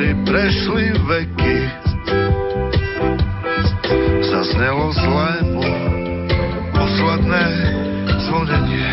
odtedy prešli veky. Zaznelo zlému posledné zvonenie.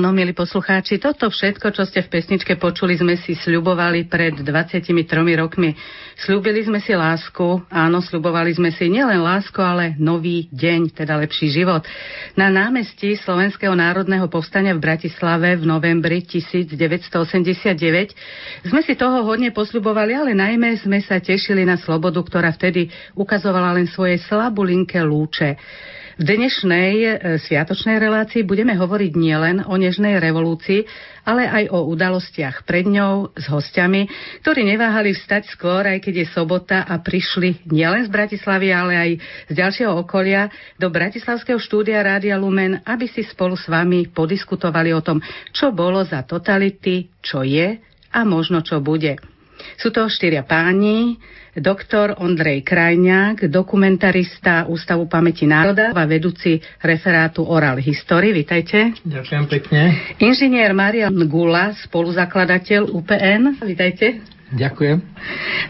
Áno, milí poslucháči, toto všetko, čo ste v pesničke počuli, sme si sľubovali pred 23 rokmi. Sľúbili sme si lásku, áno, sľubovali sme si nielen lásku, ale nový deň, teda lepší život. Na námestí Slovenského národného povstania v Bratislave v novembri 1989 sme si toho hodne posľubovali, ale najmä sme sa tešili na slobodu, ktorá vtedy ukazovala len svoje slabulinké lúče. V dnešnej e, sviatočnej relácii budeme hovoriť nielen o nežnej revolúcii, ale aj o udalostiach pred ňou s hostiami, ktorí neváhali vstať skôr, aj keď je sobota a prišli nielen z Bratislavy, ale aj z ďalšieho okolia do Bratislavského štúdia Rádia Lumen, aby si spolu s vami podiskutovali o tom, čo bolo za totality, čo je a možno čo bude. Sú to štyria páni, doktor Ondrej Krajňák, dokumentarista Ústavu pamäti národa a vedúci referátu Oral History. Vítajte. Ďakujem pekne. Inžinier Marian Gula, spoluzakladateľ UPN. Vítajte. Ďakujem.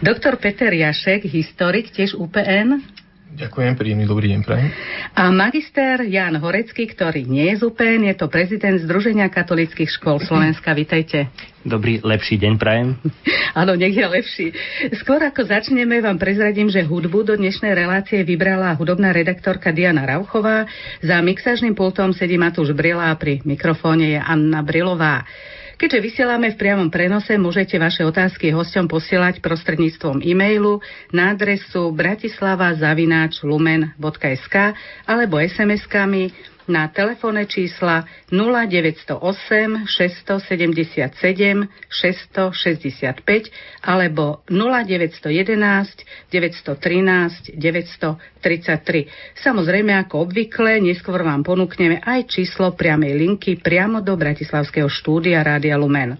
Doktor Peter Jašek, historik, tiež UPN. Ďakujem, príjemný dobrý deň prajem. A magister Jan Horecký, ktorý nie je z UPN, je to prezident Združenia katolických škôl Slovenska. Vítajte. Dobrý, lepší deň prajem. Áno, nech je lepší. Skôr ako začneme, vám prezradím, že hudbu do dnešnej relácie vybrala hudobná redaktorka Diana Rauchová. Za mixážnym pultom sedí Matúš Brila a pri mikrofóne je Anna Brilová. Keďže vysielame v priamom prenose, môžete vaše otázky hosťom posielať prostredníctvom e-mailu na adresu bratislava.lumen.sk alebo SMS-kami na telefónne čísla 0908 677 665 alebo 0911 913 933. Samozrejme, ako obvykle, neskôr vám ponúkneme aj číslo priamej linky priamo do Bratislavského štúdia Rádia Lumen.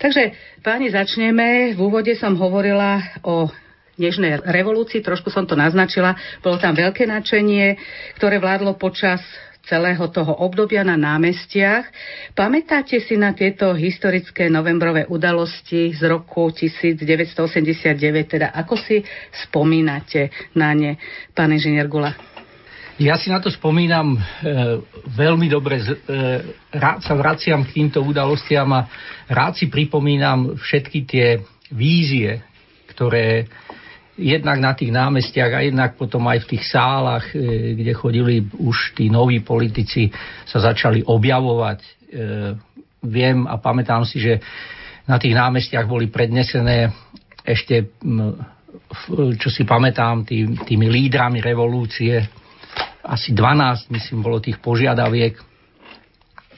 Takže, páni, začneme. V úvode som hovorila o nežnej revolúcii, trošku som to naznačila, bolo tam veľké nadšenie, ktoré vládlo počas celého toho obdobia na námestiach. Pamätáte si na tieto historické novembrové udalosti z roku 1989, teda ako si spomínate na ne, pán inžinier Gula? Ja si na to spomínam e, veľmi dobre. E, rád sa vraciam k týmto udalostiam a rád si pripomínam všetky tie vízie, ktoré jednak na tých námestiach a jednak potom aj v tých sálach, e, kde chodili už tí noví politici, sa začali objavovať. E, viem a pamätám si, že na tých námestiach boli prednesené ešte, čo si pamätám, tý, tými lídrami revolúcie, asi 12, myslím, bolo tých požiadaviek.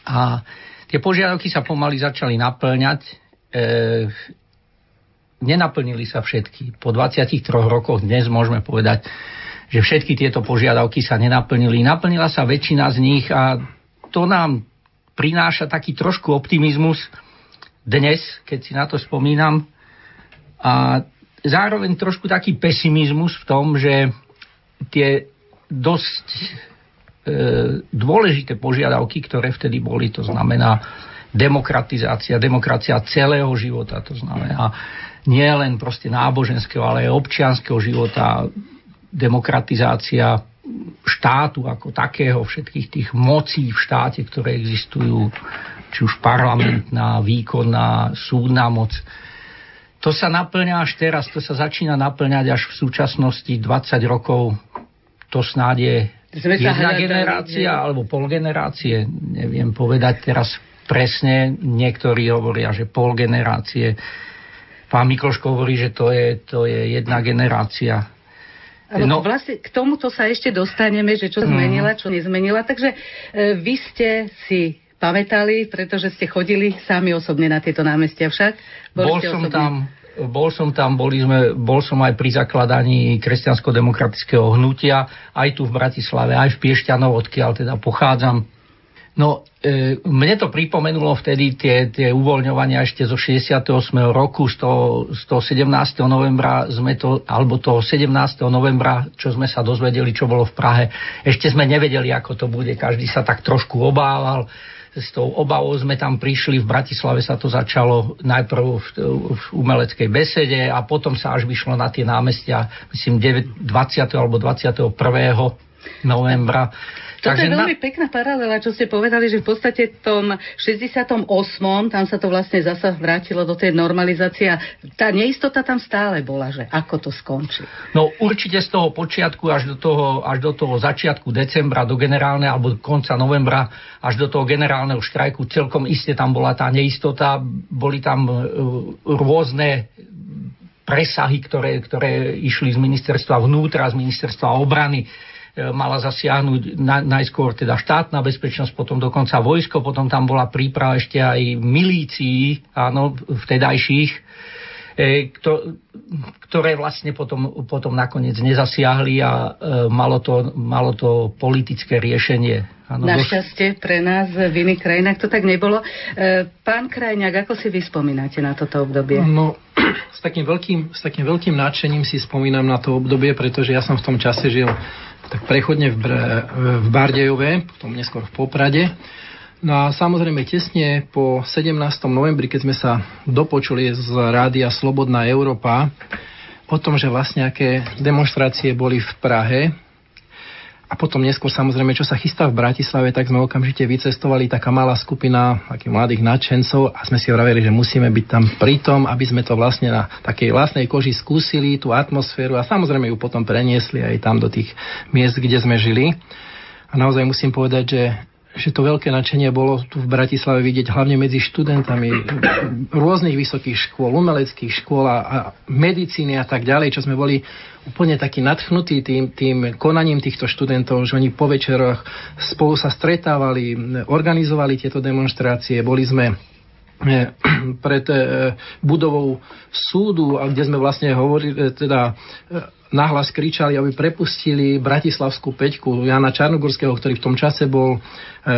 A tie požiadavky sa pomaly začali naplňať. E, nenaplnili sa všetky. Po 23 rokoch dnes môžeme povedať, že všetky tieto požiadavky sa nenaplnili. Naplnila sa väčšina z nich a to nám prináša taký trošku optimizmus dnes, keď si na to spomínam. A zároveň trošku taký pesimizmus v tom, že tie dosť e, dôležité požiadavky, ktoré vtedy boli, to znamená demokratizácia, demokracia celého života, to znamená nie len proste náboženského, ale aj občianského života, demokratizácia štátu ako takého, všetkých tých mocí v štáte, ktoré existujú, či už parlamentná, výkonná, súdna moc. To sa naplňa až teraz, to sa začína naplňať až v súčasnosti 20 rokov. To snáď je jedna generácia alebo pol generácie, neviem povedať teraz presne. Niektorí hovoria, že pol generácie pán Mikloško hovorí, že to je, to je jedna generácia. No, vlastne k tomuto sa ešte dostaneme, že čo mm. zmenila, čo nezmenila. Takže e, vy ste si pamätali, pretože ste chodili sami osobne na tieto námestia však? Boli bol som osobne? tam, bol som tam, boli sme, bol som aj pri zakladaní kresťansko-demokratického hnutia, aj tu v Bratislave, aj v Piešťanov, odkiaľ teda pochádzam. No, e, mne to pripomenulo vtedy tie, tie uvoľňovania ešte zo 68. roku, z toho, z toho 17. novembra sme to, alebo toho 17. novembra, čo sme sa dozvedeli, čo bolo v Prahe. Ešte sme nevedeli, ako to bude, každý sa tak trošku obával. S tou obavou sme tam prišli, v Bratislave sa to začalo najprv v, v umeleckej besede a potom sa až vyšlo na tie námestia, myslím 20. alebo 21. novembra Toto Takže je veľmi na... pekná paralela, čo ste povedali, že v podstate v tom 68. tam sa to vlastne zasa vrátilo do tej normalizácie a tá neistota tam stále bola, že ako to skončí. No určite z toho počiatku až do toho, až do toho začiatku decembra, do generálneho alebo konca novembra, až do toho generálneho štrajku, celkom iste tam bola tá neistota, boli tam e, rôzne presahy, ktoré, ktoré išli z ministerstva vnútra, z ministerstva obrany mala zasiahnuť na, najskôr teda štátna bezpečnosť, potom dokonca vojsko, potom tam bola príprava ešte aj milícií, áno, vtedajších, e, ktoré vlastne potom, potom nakoniec nezasiahli a e, malo to, malo to politické riešenie. Ano, Našťastie pre nás v iných krajinách to tak nebolo. Pán Krajňák, ako si vy spomínate na toto obdobie? No, s takým veľkým, s takým veľkým nadšením si spomínam na to obdobie, pretože ja som v tom čase žil tak prechodne v, Br- v Bardejove, potom neskôr v Poprade. No a samozrejme tesne po 17. novembri, keď sme sa dopočuli z rádia Slobodná Európa o tom, že vlastne aké demonstrácie boli v Prahe, a potom neskôr samozrejme, čo sa chystá v Bratislave, tak sme okamžite vycestovali taká malá skupina takých mladých nadšencov a sme si vraveli, že musíme byť tam pritom, aby sme to vlastne na takej vlastnej koži skúsili, tú atmosféru a samozrejme ju potom preniesli aj tam do tých miest, kde sme žili. A naozaj musím povedať, že že to veľké nadšenie bolo tu v Bratislave vidieť hlavne medzi študentami rôznych vysokých škôl, umeleckých škôl a, medicíny a tak ďalej, čo sme boli úplne takí nadchnutí tým, tým konaním týchto študentov, že oni po večeroch spolu sa stretávali, organizovali tieto demonstrácie, boli sme eh, pred eh, budovou súdu, kde sme vlastne hovorili, eh, teda nahlas kričali, aby prepustili Bratislavskú peťku Jana Čarnogurského, ktorý v tom čase bol e,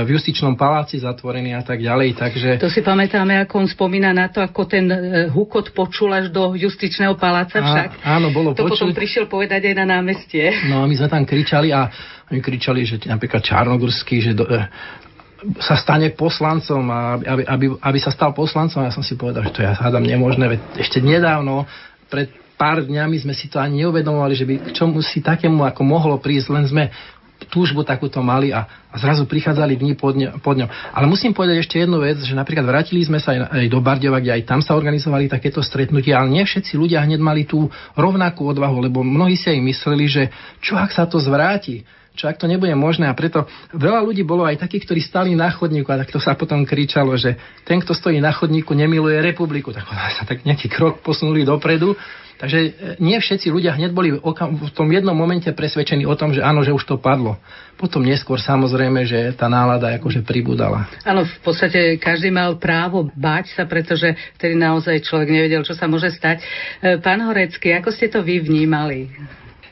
v justičnom paláci zatvorený a tak ďalej. Takže... To si pamätáme, ako on spomína na to, ako ten e, hukot počul až do justičného paláca však. A, áno, bolo To počuť. potom prišiel povedať aj na námestie. No a my sme tam kričali a oni kričali, že napríklad Čarnogurský, že do, e, sa stane poslancom a aby, aby, aby sa stal poslancom. Ja som si povedal, že to ja hádam nemožné, veď ešte nedávno pred pár dňami sme si to ani neuvedomovali, že by k čomu si takému ako mohlo prísť, len sme túžbu takúto mali a, a zrazu prichádzali dni pod, ňo, pod ňom. Ale musím povedať ešte jednu vec, že napríklad vrátili sme sa aj, aj do Bardeva, kde aj tam sa organizovali takéto stretnutia, ale nie všetci ľudia hneď mali tú rovnakú odvahu, lebo mnohí si aj mysleli, že čo ak sa to zvráti, čo ak to nebude možné a preto veľa ľudí bolo aj takých, ktorí stali na chodníku a takto sa potom kričalo, že ten, kto stojí na chodníku, nemiluje republiku. Tak sa tak nejaký krok posunuli dopredu Takže e, nie všetci ľudia hneď boli v tom jednom momente presvedčení o tom, že áno, že už to padlo. Potom neskôr samozrejme, že tá nálada akože pribudala. Áno, v podstate každý mal právo báť sa, pretože vtedy naozaj človek nevedel, čo sa môže stať. E, pán Horecký, ako ste to vy vnímali?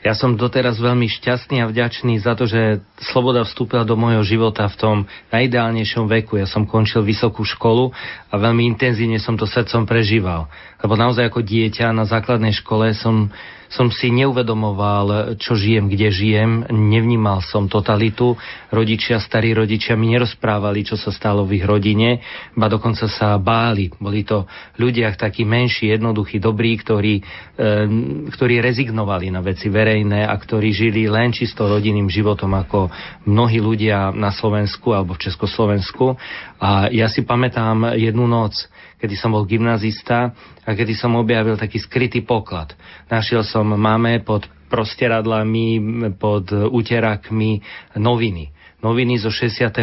Ja som doteraz veľmi šťastný a vďačný za to, že sloboda vstúpila do môjho života v tom najideálnejšom veku. Ja som končil vysokú školu a veľmi intenzívne som to srdcom prežíval. Lebo naozaj ako dieťa na základnej škole som som si neuvedomoval, čo žijem, kde žijem, nevnímal som totalitu. Rodičia, starí rodičia mi nerozprávali, čo sa stalo v ich rodine, ba dokonca sa báli. Boli to ľudia takí menší, jednoduchí, dobrí, ktorí, e, ktorí rezignovali na veci verejné a ktorí žili len čisto rodinným životom ako mnohí ľudia na Slovensku alebo v Československu. A ja si pamätám jednu noc, kedy som bol gymnazista a kedy som objavil taký skrytý poklad. Našiel som máme pod prostieradlami, pod úterakmi noviny noviny zo 68.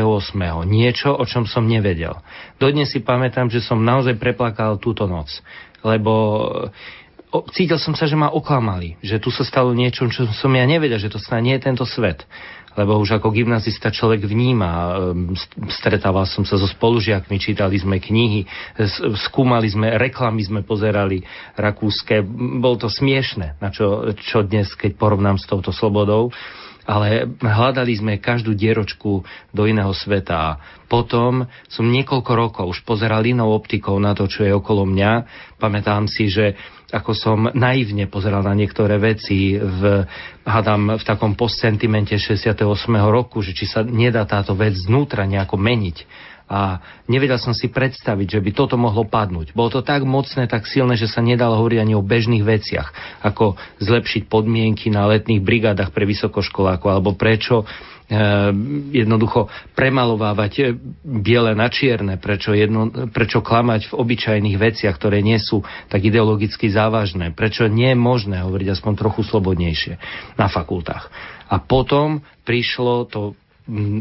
Niečo, o čom som nevedel. Dodnes si pamätám, že som naozaj preplakal túto noc, lebo cítil som sa, že ma oklamali, že tu sa stalo niečo, čo som ja nevedel, že to sa nie je tento svet lebo už ako gymnazista človek vníma. Ehm, stretával som sa so spolužiakmi, čítali sme knihy, skúmali sme, reklamy sme pozerali rakúske. Bol to smiešne, na čo, čo dnes, keď porovnám s touto slobodou ale hľadali sme každú dieročku do iného sveta. Potom som niekoľko rokov už pozeral inou optikou na to, čo je okolo mňa. Pamätám si, že ako som naivne pozeral na niektoré veci v, hádam, v takom postsentimente 68. roku, že či sa nedá táto vec znútra nejako meniť a nevedel som si predstaviť, že by toto mohlo padnúť. Bolo to tak mocné, tak silné, že sa nedalo hovoriť ani o bežných veciach, ako zlepšiť podmienky na letných brigádach pre vysokoškolákov, alebo prečo jednoducho premalovávať biele na čierne, prečo, jedno, prečo klamať v obyčajných veciach, ktoré nie sú tak ideologicky závažné, prečo nie je možné hovoriť aspoň trochu slobodnejšie na fakultách. A potom prišlo to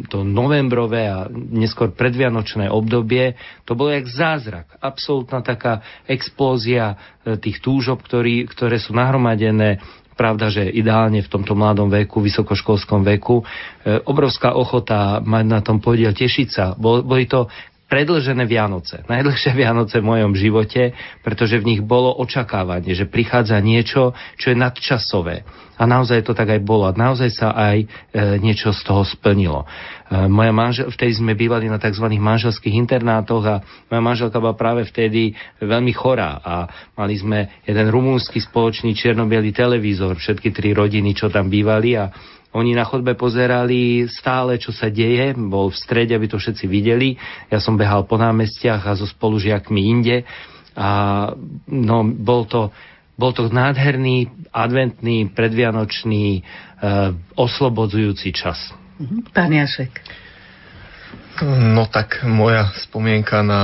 to novembrové a neskôr predvianočné obdobie, to bolo jak zázrak. Absolutná taká explózia e, tých túžob, ktorý, ktoré sú nahromadené pravda, že ideálne v tomto mladom veku, vysokoškolskom veku, e, obrovská ochota mať na tom podiel, tešiť sa. Boli to predlžené Vianoce, najdlhšie Vianoce v mojom živote, pretože v nich bolo očakávanie, že prichádza niečo, čo je nadčasové. A naozaj to tak aj bolo. A naozaj sa aj e, niečo z toho splnilo. E, moja manžel, vtedy sme bývali na tzv. manželských internátoch a moja manželka bola práve vtedy veľmi chorá a mali sme jeden rumúnsky spoločný čierno televízor, všetky tri rodiny, čo tam bývali a oni na chodbe pozerali stále, čo sa deje, bol v strede, aby to všetci videli. Ja som behal po námestiach a so spolužiakmi inde. A no, bol to, bol to nádherný, adventný, predvianočný, e, oslobodzujúci čas. Mhm. Pán Jašek. No tak moja spomienka na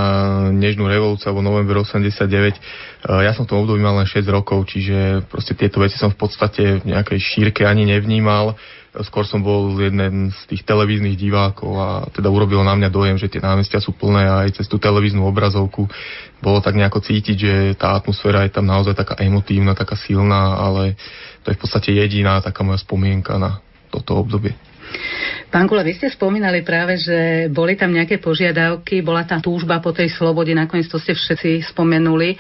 Nežnú revolúciu alebo november 89, ja som v tom období mal len 6 rokov, čiže proste tieto veci som v podstate v nejakej šírke ani nevnímal. Skôr som bol jeden z tých televíznych divákov a teda urobilo na mňa dojem, že tie námestia sú plné a aj cez tú televíznu obrazovku bolo tak nejako cítiť, že tá atmosféra je tam naozaj taká emotívna, taká silná, ale to je v podstate jediná taká moja spomienka na toto obdobie. Pán Kula, vy ste spomínali práve, že boli tam nejaké požiadavky, bola tam túžba po tej slobode, nakoniec to ste všetci spomenuli,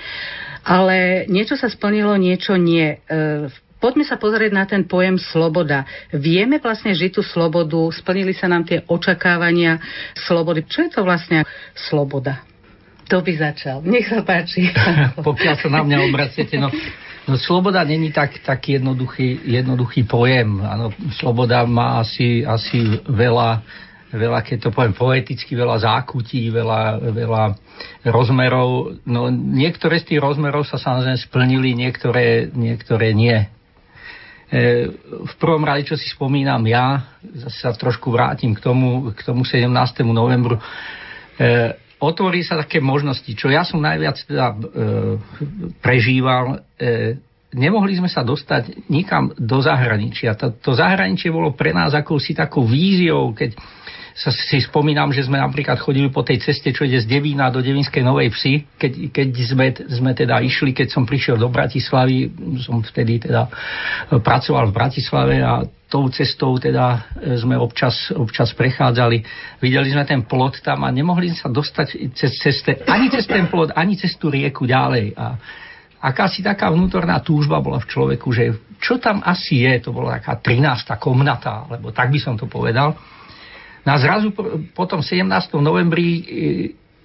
ale niečo sa splnilo, niečo nie. E, poďme sa pozrieť na ten pojem sloboda. Vieme vlastne žiť tú slobodu, splnili sa nám tie očakávania slobody. Čo je to vlastne sloboda? To by začal. Nech sa páči. Pokiaľ sa na mňa obraciete, no No sloboda není tak, tak jednoduchý, jednoduchý pojem. Ano, sloboda má asi, asi veľa, veľa, keď to poviem poeticky, veľa zákutí, veľa, veľa rozmerov. No, niektoré z tých rozmerov sa samozrejme splnili, niektoré, niektoré nie. E, v prvom rade, čo si spomínam ja, zase sa trošku vrátim k tomu, k tomu 17. novembru, e, otvorí sa také možnosti, čo ja som najviac teda e, prežíval. E, nemohli sme sa dostať nikam do zahraničia. To, to zahraničie bolo pre nás akousi takou víziou, keď sa si spomínam, že sme napríklad chodili po tej ceste, čo ide z Devína do Devinskej Novej Vsi, keď, keď sme, sme teda išli, keď som prišiel do Bratislavy, som vtedy teda pracoval v Bratislave a tou cestou teda e, sme občas, občas prechádzali. Videli sme ten plot tam a nemohli sa dostať cez ceste, ani cez ten plot, ani cez tú rieku ďalej. A akási taká vnútorná túžba bola v človeku, že čo tam asi je, to bola taká 13. komnata, alebo tak by som to povedal. No a zrazu po tom 17. novembri, e,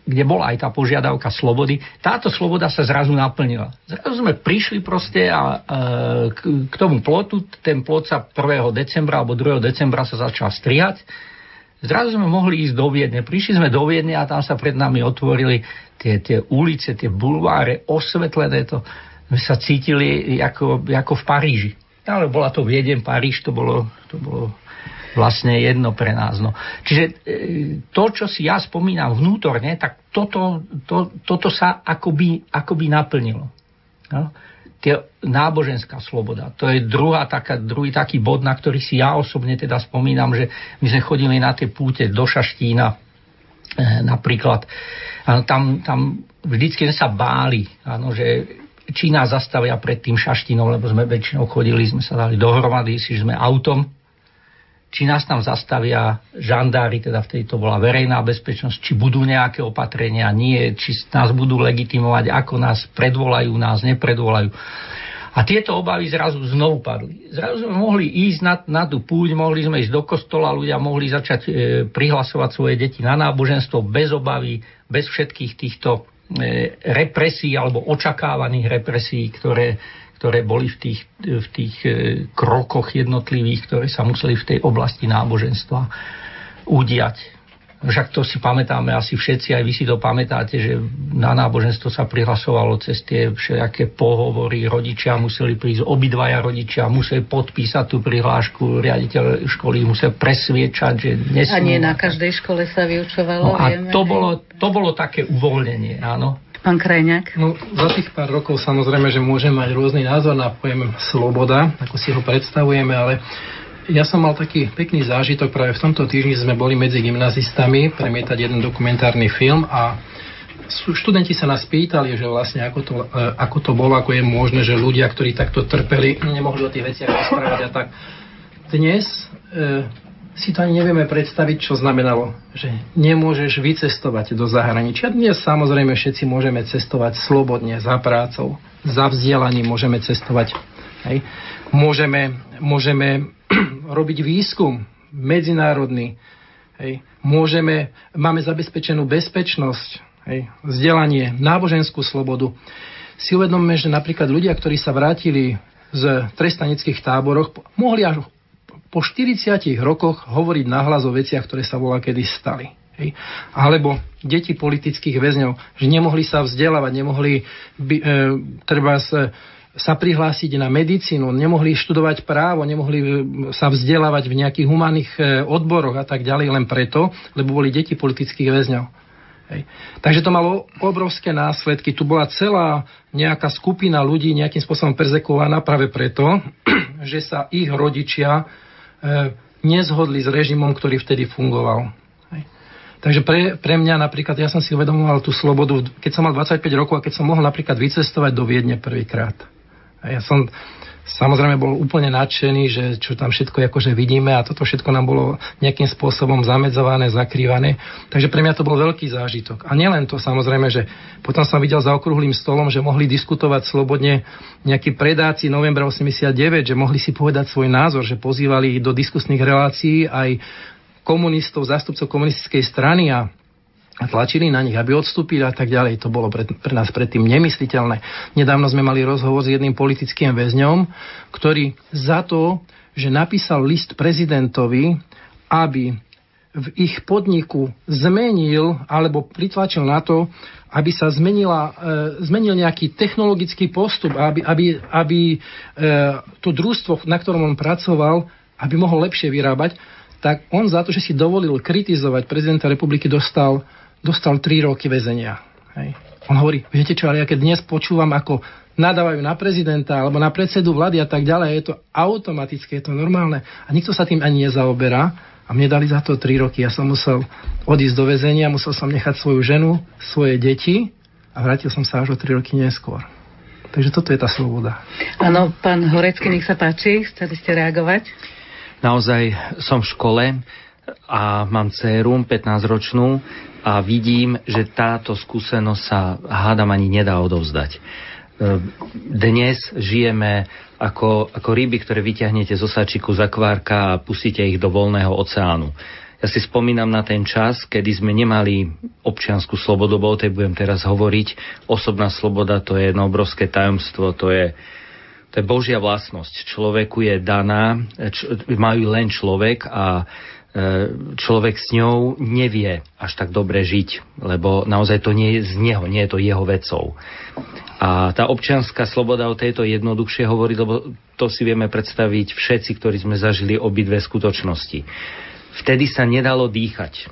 kde bola aj tá požiadavka slobody, táto sloboda sa zrazu naplnila. Zrazu sme prišli proste a, e, k, k tomu plotu, ten plot sa 1. decembra alebo 2. decembra sa začal strihať. Zrazu sme mohli ísť do Viedne. Prišli sme do Viedne a tam sa pred nami otvorili tie, tie ulice, tie bulváre, osvetlené to. My sa cítili ako, ako v Paríži. Ale bola to Viedeň, Paríž, to bolo, to bolo vlastne jedno pre nás. No. Čiže e, to, čo si ja spomínam vnútorne, tak toto, to, toto sa akoby, akoby naplnilo. No. Tie, náboženská sloboda. To je druhá taká, druhý taký bod, na ktorý si ja osobne teda spomínam, že my sme chodili na tie púte do Šaštína e, napríklad. Tam, tam vždycky sme sa báli, áno, že či nás zastavia pred tým šaštinom, lebo sme väčšinou chodili, sme sa dali dohromady, si sme autom či nás tam zastavia žandári, teda vtedy to bola verejná bezpečnosť, či budú nejaké opatrenia, nie, či nás budú legitimovať, ako nás predvolajú, nás nepredvolajú. A tieto obavy zrazu znovu padli. Zrazu sme mohli ísť na, na tú púť, mohli sme ísť do kostola, ľudia mohli začať e, prihlasovať svoje deti na náboženstvo bez obavy, bez všetkých týchto e, represí alebo očakávaných represí, ktoré ktoré boli v tých, v tých e, krokoch jednotlivých, ktoré sa museli v tej oblasti náboženstva udiať. však to si pamätáme asi všetci, aj vy si to pamätáte, že na náboženstvo sa prihlasovalo cez tie všelijaké pohovory, rodičia museli prísť, obidvaja rodičia museli podpísať tú prihlášku, riaditeľ školy musel presviečať, že nesmú. A nie na každej škole sa vyučovalo, no, a vieme. to bolo, to bolo také uvoľnenie, áno. Pán Krajňák? No, za tých pár rokov samozrejme, že môžem mať rôzny názor na pojem sloboda, ako si ho predstavujeme, ale ja som mal taký pekný zážitok, práve v tomto týždni sme boli medzi gymnazistami premietať jeden dokumentárny film a študenti sa nás pýtali, že vlastne ako to, e, ako to bolo, ako je možné, že ľudia, ktorí takto trpeli, nemohli o tých veciach rozprávať a tak. Dnes e, si to ani nevieme predstaviť, čo znamenalo, že nemôžeš vycestovať do zahraničia. Dnes samozrejme všetci môžeme cestovať slobodne za prácou, za vzdelaním môžeme cestovať. Hej. Môžeme, môžeme robiť výskum medzinárodný. Hej. Môžeme, máme zabezpečenú bezpečnosť, hej, vzdelanie, náboženskú slobodu. Si uvedomme, že napríklad ľudia, ktorí sa vrátili z trestanických táboroch, mohli až po 40 rokoch hovoriť nahlas o veciach, ktoré sa volá kedy stali. Hej. Alebo deti politických väzňov, že nemohli sa vzdelávať, nemohli by, e, treba sa, sa prihlásiť na medicínu, nemohli študovať právo, nemohli e, sa vzdelávať v nejakých humánnych e, odboroch a tak ďalej len preto, lebo boli deti politických väzňov. Hej. Takže to malo obrovské následky. Tu bola celá nejaká skupina ľudí nejakým spôsobom perzekovaná práve preto, že sa ich rodičia nezhodli s režimom, ktorý vtedy fungoval. Takže pre, pre mňa napríklad, ja som si uvedomoval tú slobodu, keď som mal 25 rokov a keď som mohol napríklad vycestovať do Viedne prvýkrát. Ja som samozrejme bol úplne nadšený, že čo tam všetko akože vidíme a toto všetko nám bolo nejakým spôsobom zamedzované, zakrývané. Takže pre mňa to bol veľký zážitok. A nielen to samozrejme, že potom som videl za okrúhlým stolom, že mohli diskutovať slobodne nejakí predáci novembra 89, že mohli si povedať svoj názor, že pozývali do diskusných relácií aj komunistov, zástupcov komunistickej strany a a tlačili na nich, aby odstúpili a tak ďalej. To bolo pre, pre nás predtým nemysliteľné. Nedávno sme mali rozhovor s jedným politickým väzňom, ktorý za to, že napísal list prezidentovi, aby v ich podniku zmenil alebo pritlačil na to, aby sa zmenila, e, zmenil nejaký technologický postup, aby, aby, aby e, to družstvo, na ktorom on pracoval, aby mohol lepšie vyrábať, tak on za to, že si dovolil kritizovať prezidenta republiky, dostal dostal 3 roky väzenia. Hej. On hovorí, viete čo, ale ja keď dnes počúvam, ako nadávajú na prezidenta alebo na predsedu vlády a tak ďalej, je to automatické, je to normálne. A nikto sa tým ani nezaoberá. A mne dali za to 3 roky. Ja som musel odísť do väzenia, musel som nechať svoju ženu, svoje deti a vrátil som sa až o 3 roky neskôr. Takže toto je tá sloboda. Áno, pán Horecký, nech sa páči, chceli ste reagovať? Naozaj som v škole a mám dceru 15-ročnú a vidím, že táto skúsenosť sa hádam ani nedá odovzdať. E, dnes žijeme ako, ako ryby, ktoré vyťahnete zo sačiku z akvárka a pustíte ich do voľného oceánu. Ja si spomínam na ten čas, kedy sme nemali občianskú slobodu, bo o tej budem teraz hovoriť. Osobná sloboda to je jedno obrovské tajomstvo, to je, to je Božia vlastnosť. Človeku je daná, č- majú len človek a E, človek s ňou nevie až tak dobre žiť, lebo naozaj to nie je z neho, nie je to jeho vecou. A tá občianská sloboda o tejto jednoduchšie hovorí, lebo to si vieme predstaviť všetci, ktorí sme zažili obidve skutočnosti. Vtedy sa nedalo dýchať.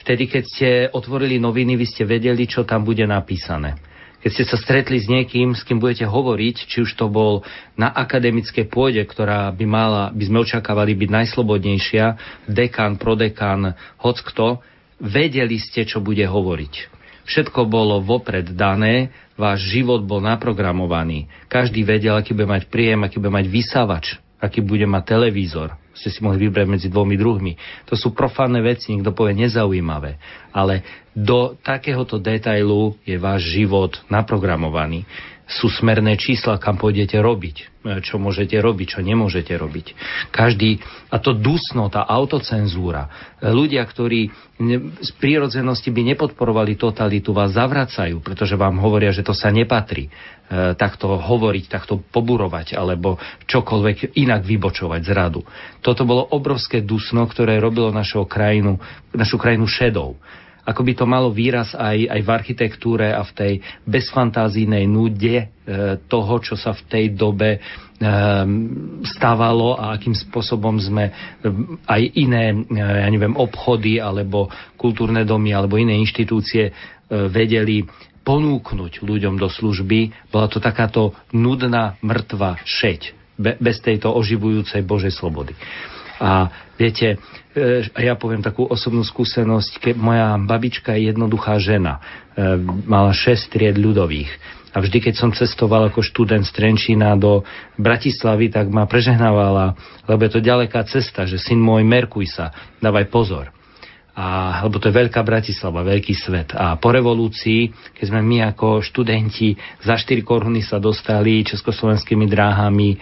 Vtedy, keď ste otvorili noviny, vy ste vedeli, čo tam bude napísané keď ste sa stretli s niekým, s kým budete hovoriť, či už to bol na akademickej pôde, ktorá by mala, by sme očakávali byť najslobodnejšia, dekan, prodekan, hoc kto, vedeli ste, čo bude hovoriť. Všetko bolo vopred dané, váš život bol naprogramovaný. Každý vedel, aký bude mať príjem, aký bude mať vysávač, aký bude mať televízor ste si mohli vybrať medzi dvomi druhmi. To sú profánne veci, niekto povie nezaujímavé. Ale do takéhoto detailu je váš život naprogramovaný. sú smerné čísla, kam pôjdete robiť, e, čo môžete robiť, čo nemôžete robiť. Každý, a to dusno, tá autocenzúra, e, ľudia, ktorí z prírodzenosti by nepodporovali totalitu, vás zavracajú, pretože vám hovoria, že to sa nepatrí. E, takto hovoriť, takto poburovať, alebo čokoľvek inak vybočovať z radu. Toto bolo obrovské dusno, ktoré robilo našu krajinu, našu krajinu šedou ako by to malo výraz aj, aj v architektúre a v tej bezfantázijnej nude e, toho, čo sa v tej dobe e, stávalo a akým spôsobom sme e, aj iné, ja neviem, obchody alebo kultúrne domy alebo iné inštitúcie vedeli ponúknuť ľuďom do služby. Bola to takáto nudná, mŕtva šeť bez tejto oživujúcej Božej slobody. A viete, e, ja poviem takú osobnú skúsenosť, keď moja babička je jednoduchá žena, e, mala 6 tried ľudových. A vždy, keď som cestoval ako študent z Trenčína do Bratislavy, tak ma prežehnávala, lebo je to ďaleká cesta, že syn môj, merkuj sa, dávaj pozor a, lebo to je veľká Bratislava, veľký svet. A po revolúcii, keď sme my ako študenti za 4 koruny sa dostali československými dráhami e,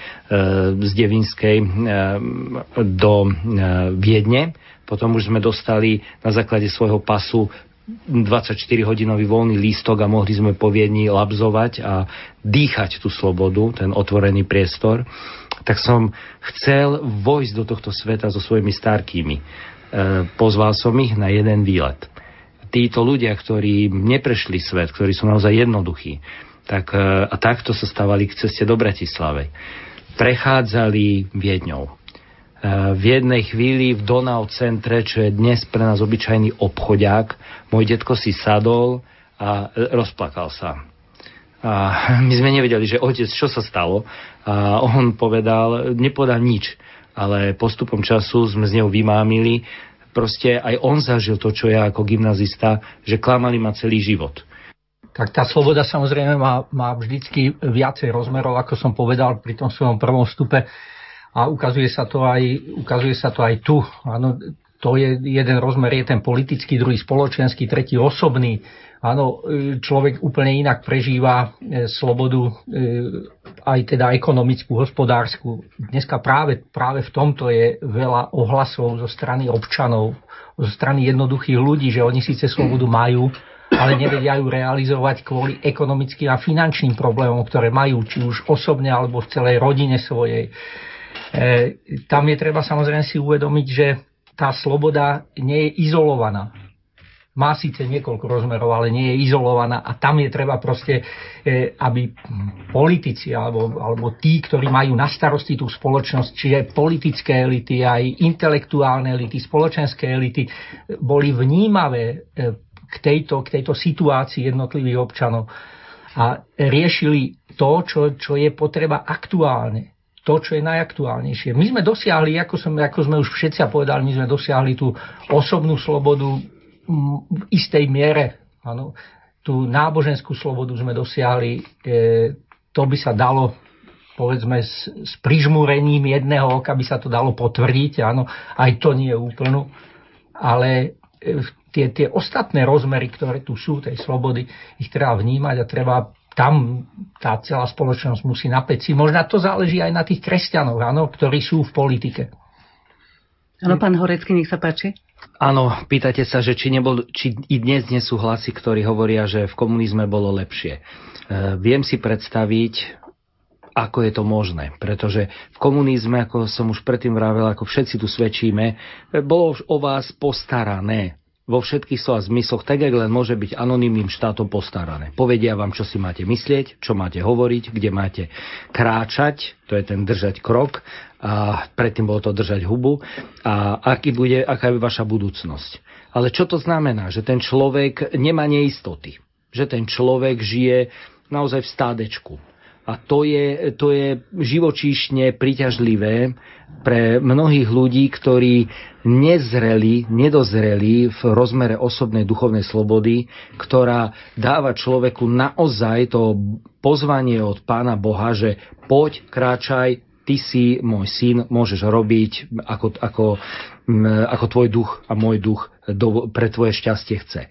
z Devinskej e, do e, Viedne, potom už sme dostali na základe svojho pasu 24-hodinový voľný lístok a mohli sme po Viedni labzovať a dýchať tú slobodu, ten otvorený priestor, tak som chcel vojsť do tohto sveta so svojimi starkými pozval som ich na jeden výlet. Títo ľudia, ktorí neprešli svet, ktorí sú naozaj jednoduchí, tak, e, a takto sa stávali k ceste do Bratislavy. Prechádzali Viedňou. E, v jednej chvíli v Donau centre, čo je dnes pre nás obyčajný obchodiak, môj detko si sadol a rozplakal sa. A my sme nevedeli, že otec, čo sa stalo. A on povedal, nepovedal nič ale postupom času sme z neho vymámili. Proste aj on zažil to, čo ja ako gymnazista, že klamali ma celý život. Tak tá sloboda samozrejme má, má vždycky viacej rozmerov, ako som povedal pri tom svojom prvom vstupe. A ukazuje sa to aj, ukazuje sa to aj tu. Áno, to je jeden rozmer, je ten politický, druhý spoločenský, tretí osobný. Áno, e, človek úplne inak prežíva e, slobodu e, aj teda ekonomickú, hospodárskú. Dneska práve, práve v tomto je veľa ohlasov zo strany občanov, zo strany jednoduchých ľudí, že oni síce slobodu majú, ale nevedia ju realizovať kvôli ekonomickým a finančným problémom, ktoré majú, či už osobne alebo v celej rodine svojej. Tam je treba samozrejme si uvedomiť, že tá sloboda nie je izolovaná má síce niekoľko rozmerov, ale nie je izolovaná a tam je treba proste, e, aby politici alebo, alebo tí, ktorí majú na starosti tú spoločnosť, čiže politické elity, aj intelektuálne elity, spoločenské elity, boli vnímavé e, k tejto, k tejto situácii jednotlivých občanov a riešili to, čo, čo je potreba aktuálne to, čo je najaktuálnejšie. My sme dosiahli, ako, som, ako sme už všetci povedali, my sme dosiahli tú osobnú slobodu, v istej miere. Áno. Tú náboženskú slobodu sme dosiahli, e, to by sa dalo povedzme s, s prižmúrením jedného oka by sa to dalo potvrdiť, áno, aj to nie je úplnú, ale e, tie, tie ostatné rozmery, ktoré tu sú, tej slobody, ich treba vnímať a treba tam tá celá spoločnosť musí napäť si. Možno to záleží aj na tých kresťanoch, áno, ktorí sú v politike. Áno, pán Horecký, nech sa páči. Áno, pýtate sa, že či, nebol, či i dnes nie sú hlasy, ktorí hovoria, že v komunizme bolo lepšie. E, viem si predstaviť, ako je to možné. Pretože v komunizme, ako som už predtým vravel, ako všetci tu svedčíme, e, bolo už o vás postarané vo všetkých slova zmysloch, tak jak len môže byť anonymným štátom postarané. Povedia vám, čo si máte myslieť, čo máte hovoriť, kde máte kráčať, to je ten držať krok, a predtým bolo to držať hubu, a aký bude, aká je vaša budúcnosť. Ale čo to znamená? Že ten človek nemá neistoty. Že ten človek žije naozaj v stádečku a to je, to je živočíšne priťažlivé pre mnohých ľudí, ktorí nezreli, nedozreli v rozmere osobnej duchovnej slobody, ktorá dáva človeku naozaj to pozvanie od Pána Boha, že poď, kráčaj, ty si môj syn, môžeš robiť, ako, ako, ako tvoj duch a môj duch do, pre tvoje šťastie chce.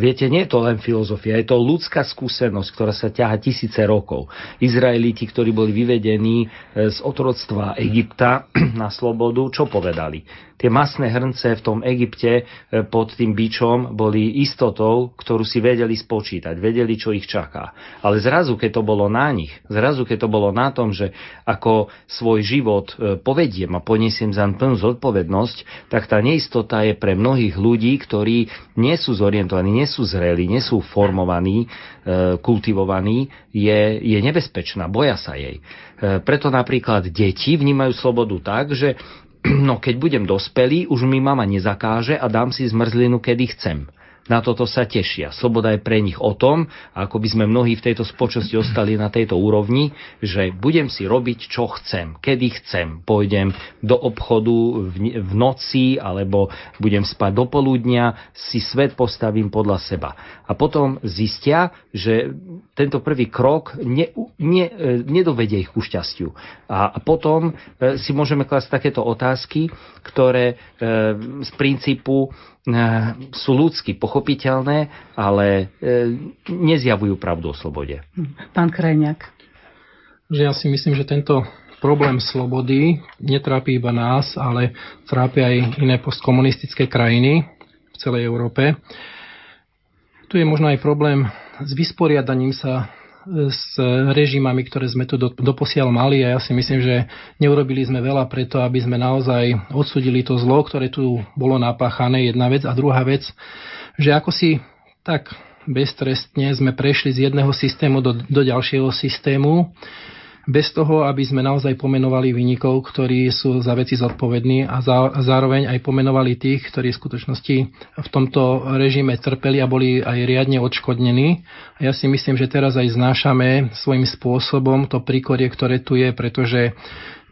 Viete, nie je to len filozofia, je to ľudská skúsenosť, ktorá sa ťaha tisíce rokov. Izraeliti, ktorí boli vyvedení z otroctva Egypta na slobodu, čo povedali? Tie masné hrnce v tom Egypte pod tým bičom boli istotou, ktorú si vedeli spočítať, vedeli, čo ich čaká. Ale zrazu, keď to bolo na nich, zrazu, keď to bolo na tom, že ako svoj život povediem a poniesiem za plnú zodpovednosť, tak tá neistota je pre mnohých ľudí, ktorí nie sú zorientovaní, nie sú zreli, nie sú formovaní, e, kultivovaní, je, je nebezpečná, boja sa jej. E, preto napríklad deti vnímajú slobodu tak, že no keď budem dospelý, už mi mama nezakáže a dám si zmrzlinu, kedy chcem na toto sa tešia. Sloboda je pre nich o tom, ako by sme mnohí v tejto spoločnosti ostali na tejto úrovni, že budem si robiť, čo chcem, kedy chcem. Pôjdem do obchodu v, noci, alebo budem spať do poludnia, si svet postavím podľa seba. A potom zistia, že tento prvý krok ne, ne, nedovedie ich ku šťastiu. A, a potom e, si môžeme klasť takéto otázky, ktoré e, z princípu sú ľudsky pochopiteľné, ale eh, nezjavujú pravdu o slobode. Pán Krajňák. Že ja si myslím, že tento problém slobody netrápi iba nás, ale trápi aj iné postkomunistické krajiny v celej Európe. Tu je možno aj problém s vysporiadaním sa s režimami, ktoré sme tu doposiaľ mali a ja si myslím, že neurobili sme veľa preto, aby sme naozaj odsudili to zlo, ktoré tu bolo napáchané, jedna vec. A druhá vec, že ako si tak beztrestne sme prešli z jedného systému do, do ďalšieho systému, bez toho, aby sme naozaj pomenovali vynikov, ktorí sú za veci zodpovední a, zároveň aj pomenovali tých, ktorí v skutočnosti v tomto režime trpeli a boli aj riadne odškodnení. A ja si myslím, že teraz aj znášame svojím spôsobom to príkorie, ktoré tu je, pretože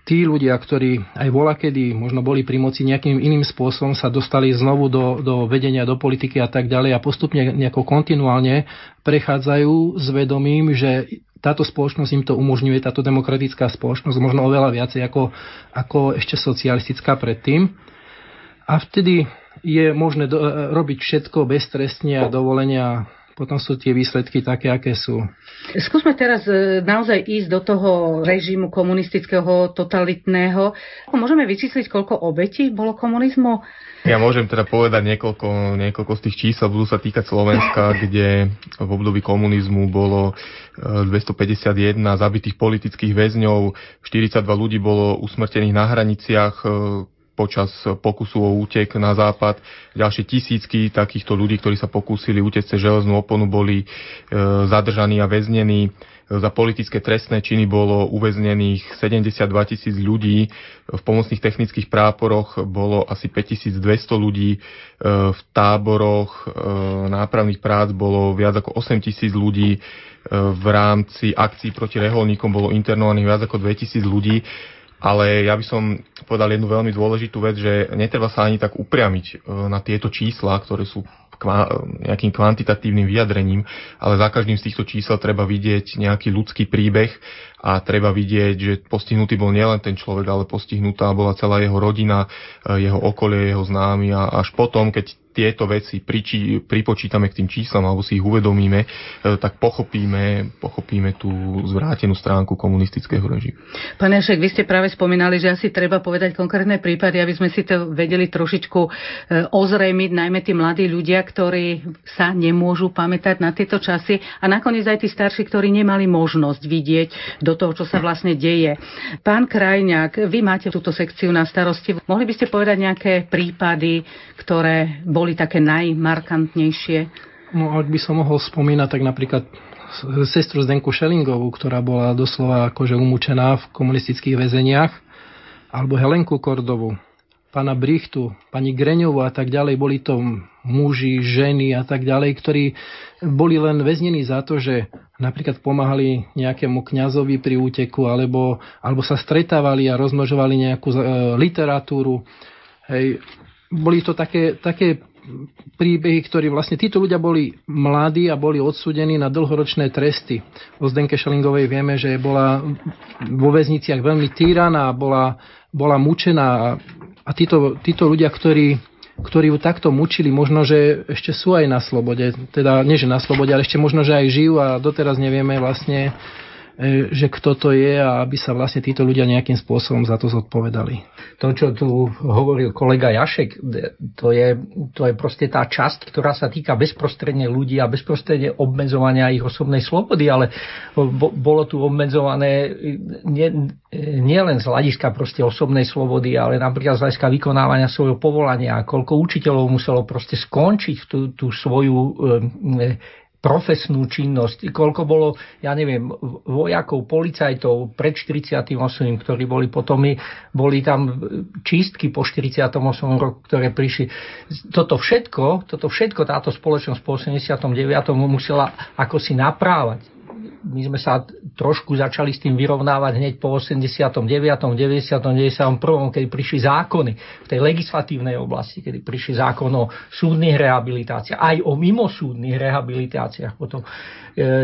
tí ľudia, ktorí aj vola kedy možno boli pri moci nejakým iným spôsobom, sa dostali znovu do, do vedenia, do politiky a tak ďalej a postupne nejako kontinuálne prechádzajú s vedomím, že táto spoločnosť im to umožňuje, táto demokratická spoločnosť, možno oveľa viacej ako, ako ešte socialistická predtým. A vtedy je možné do, robiť všetko beztrestne a dovolenia potom sú tie výsledky také, aké sú. Skúsme teraz e, naozaj ísť do toho režimu komunistického, totalitného. Môžeme vyčísliť, koľko obetí bolo komunizmu? Ja môžem teda povedať niekoľko, niekoľko z tých čísel, budú sa týkať Slovenska, kde v období komunizmu bolo 251 e, zabitých politických väzňov, 42 ľudí bolo usmrtených na hraniciach, e, počas pokusu o útek na západ. Ďalšie tisícky takýchto ľudí, ktorí sa pokúsili útec cez železnú oponu, boli e, zadržaní a väznení. Za politické trestné činy bolo uväznených 72 tisíc ľudí, v pomocných technických práporoch bolo asi 5200 ľudí, e, v táboroch e, nápravných prác bolo viac ako 8 tisíc ľudí, e, v rámci akcií proti reholníkom bolo internovaných viac ako 2000 ľudí ale ja by som povedal jednu veľmi dôležitú vec, že netreba sa ani tak upriamiť e, na tieto čísla, ktoré sú nejakým kvantitatívnym vyjadrením, ale za každým z týchto čísel treba vidieť nejaký ľudský príbeh a treba vidieť, že postihnutý bol nielen ten človek, ale postihnutá bola celá jeho rodina, e, jeho okolie, jeho známy a až potom, keď tieto veci priči, pripočítame k tým číslam alebo si ich uvedomíme, e, tak pochopíme, pochopíme tú zvrátenú stránku komunistického režimu. Pane Šek, vy ste práve spomínali, že asi treba povedať konkrétne prípady, aby sme si to vedeli trošičku e, ozrejmiť, najmä tí mladí ľudia, ktorí sa nemôžu pamätať na tieto časy a nakoniec aj tí starší, ktorí nemali možnosť vidieť do toho, čo sa vlastne deje. Pán Krajňák, vy máte túto sekciu na starosti. Mohli by ste povedať nejaké prípady, ktoré boli boli také najmarkantnejšie? No, ak by som mohol spomínať, tak napríklad sestru Zdenku Šelingovú, ktorá bola doslova akože umúčená v komunistických väzeniach, alebo Helenku Kordovu, pána Brichtu, pani Greňovu a tak ďalej, boli to muži, ženy a tak ďalej, ktorí boli len väznení za to, že napríklad pomáhali nejakému kňazovi pri úteku, alebo, alebo sa stretávali a rozmnožovali nejakú e, literatúru. Hej. Boli to také, také príbehy, ktorí vlastne títo ľudia boli mladí a boli odsúdení na dlhoročné tresty. O Zdenke Šelingovej vieme, že bola vo väzniciach veľmi týraná, bola, bola mučená a títo, títo ľudia, ktorí ktorí ju takto mučili, možno, že ešte sú aj na slobode. Teda nie, že na slobode, ale ešte možno, že aj žijú a doteraz nevieme vlastne, že kto to je a aby sa vlastne títo ľudia nejakým spôsobom za to zodpovedali. To, čo tu hovoril kolega Jašek, to je, to je proste tá časť, ktorá sa týka bezprostredne ľudí a bezprostredne obmedzovania ich osobnej slobody, ale bolo tu obmedzované nie, nie z hľadiska proste osobnej slobody, ale napríklad z hľadiska vykonávania svojho povolania. Koľko učiteľov muselo proste skončiť tú, tú svoju profesnú činnosť, koľko bolo, ja neviem, vojakov, policajtov pred 48., ktorí boli potom, boli tam čistky po 48. roku, ktoré prišli. Toto všetko, toto všetko táto spoločnosť po 89. musela ako si naprávať my sme sa trošku začali s tým vyrovnávať hneď po 89., 90., 91., keď prišli zákony v tej legislatívnej oblasti, kedy prišli zákon o súdnych rehabilitáciách, aj o mimosúdnych rehabilitáciách. Potom e,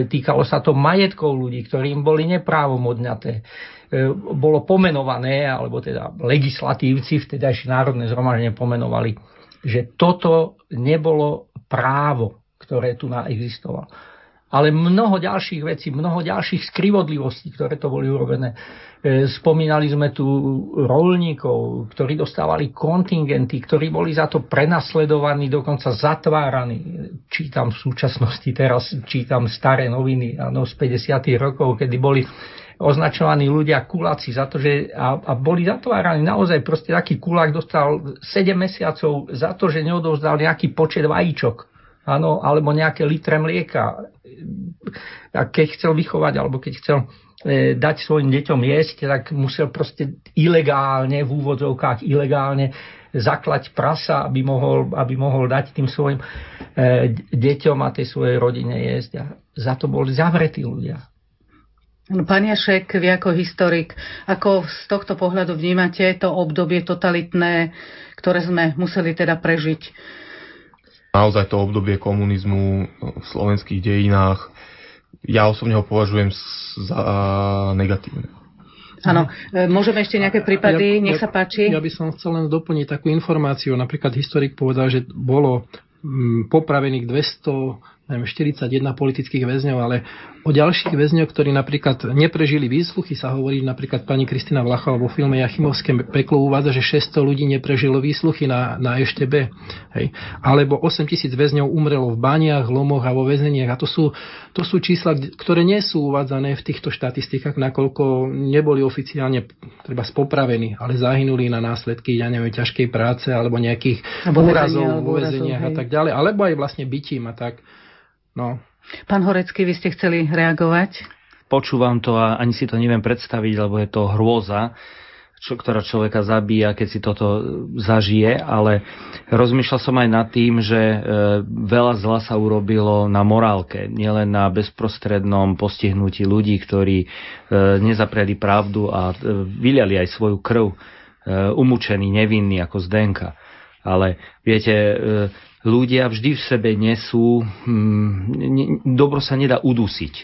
týkalo sa to majetkov ľudí, ktorým boli neprávom odňaté. E, bolo pomenované, alebo teda legislatívci, vtedajšie národné zhromaždenie pomenovali, že toto nebolo právo, ktoré tu existovalo ale mnoho ďalších vecí, mnoho ďalších skrivodlivostí, ktoré to boli urobené. E, spomínali sme tu rolníkov, ktorí dostávali kontingenty, ktorí boli za to prenasledovaní, dokonca zatváraní. Čítam v súčasnosti teraz, čítam staré noviny áno, z 50. rokov, kedy boli označovaní ľudia kuláci za to, že a, a boli zatváraní. Naozaj proste taký kulák dostal 7 mesiacov za to, že neodovzdal nejaký počet vajíčok áno, alebo nejaké litre mlieka. A keď chcel vychovať, alebo keď chcel e, dať svojim deťom jesť, tak musel proste ilegálne, v úvodzovkách ilegálne zaklať prasa, aby mohol, aby mohol dať tým svojim e, deťom a tej svojej rodine jesť. A za to boli zavretí ľudia. Pán Jašek, vy ako historik, ako z tohto pohľadu vnímate to obdobie totalitné, ktoré sme museli teda prežiť? Naozaj to obdobie komunizmu v slovenských dejinách, ja osobne ho považujem za negatívne. Áno, e, môžeme ešte nejaké prípady, ja, nech sa páči. Ja by som chcel len doplniť takú informáciu. Napríklad historik povedal, že bolo mm, popravených 200 neviem, 41 politických väzňov, ale o ďalších väzňoch, ktorí napríklad neprežili výsluchy, sa hovorí napríklad pani Kristina Vlachová vo filme Jachimovské peklo uvádza, že 600 ľudí neprežilo výsluchy na, na EŠTB. Hej. Alebo 8 tisíc väzňov umrelo v baniach, lomoch a vo väzeniach. A to sú, to sú čísla, ktoré nie sú uvádzané v týchto štatistikách, nakoľko neboli oficiálne treba spopravení, ale zahynuli na následky, ja neviem, ťažkej práce alebo nejakých úrazov vo väzeniach a tak ďalej. Alebo aj vlastne bytím a tak. No. Pán Horecký, vy ste chceli reagovať? Počúvam to a ani si to neviem predstaviť, lebo je to hrôza, čo, ktorá človeka zabíja, keď si toto zažije, ale rozmýšľal som aj nad tým, že e, veľa zla sa urobilo na morálke, nielen na bezprostrednom postihnutí ľudí, ktorí e, nezapriali pravdu a e, vyliali aj svoju krv, e, umúčení, nevinní ako Zdenka. Ale viete, e, ľudia vždy v sebe nesú, hm, dobro sa nedá udusiť.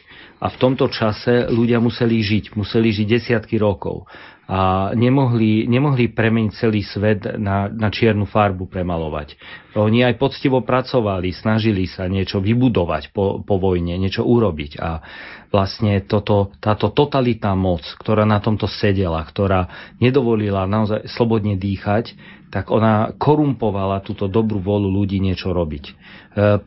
A v tomto čase ľudia museli žiť, museli žiť desiatky rokov a nemohli, nemohli premeniť celý svet na, na čiernu farbu premalovať. Oni aj poctivo pracovali, snažili sa niečo vybudovať po, po vojne, niečo urobiť a vlastne toto, táto totalitná moc, ktorá na tomto sedela, ktorá nedovolila naozaj slobodne dýchať, tak ona korumpovala túto dobrú volu ľudí niečo robiť. E,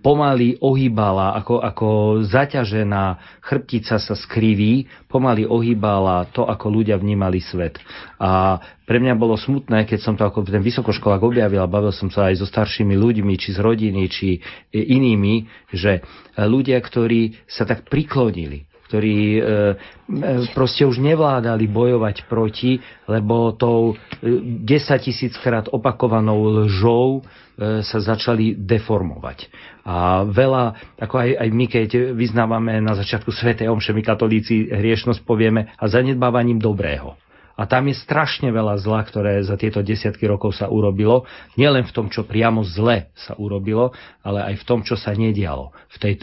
pomaly ohýbala, ako, ako zaťažená chrbtica sa skriví, pomaly ohýbala to, ako ľudia vnímali svet. A pre mňa bolo smutné, keď som to ako ten vysokoškolák objavil a bavil som sa aj so staršími ľuďmi, či z rodiny, či inými, že ľudia, ktorí sa tak priklonili ktorí e, e, proste už nevládali bojovať proti, lebo tou 10 e, tisíckrát opakovanou lžou sa začali deformovať. A veľa, ako aj, aj my, keď vyznávame na začiatku Svetej Omše, my katolíci hriešnosť povieme a zanedbávaním dobrého. A tam je strašne veľa zla, ktoré za tieto desiatky rokov sa urobilo. Nielen v tom, čo priamo zle sa urobilo, ale aj v tom, čo sa nedialo. V tej e,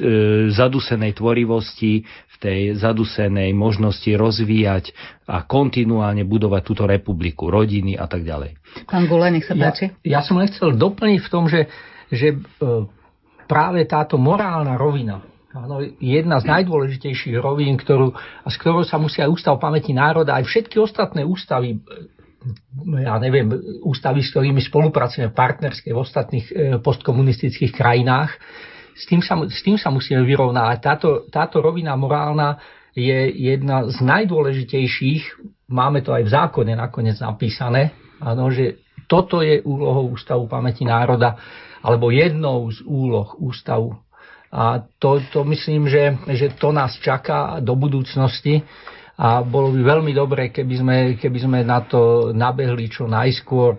zadusenej tvorivosti, tej zadusenej možnosti rozvíjať a kontinuálne budovať túto republiku, rodiny a tak ďalej. Pán Gula, nech sa páči. Ja, ja som len chcel doplniť v tom, že, že e, práve táto morálna rovina, Áno, jedna z najdôležitejších rovín, ktorú, a s ktorou sa musia ústav pamäti národa, aj všetky ostatné ústavy, ja neviem, ústavy, s ktorými spolupracujeme partnerské v ostatných e, postkomunistických krajinách, s tým sa, s tým sa musíme vyrovnávať. Táto, táto rovina morálna je jedna z najdôležitejších, máme to aj v zákone nakoniec napísané, áno, že toto je úlohou Ústavu pamäti národa, alebo jednou z úloh Ústavu. A to, to myslím, že, že to nás čaká do budúcnosti a bolo by veľmi dobré, keby sme, keby sme na to nabehli čo najskôr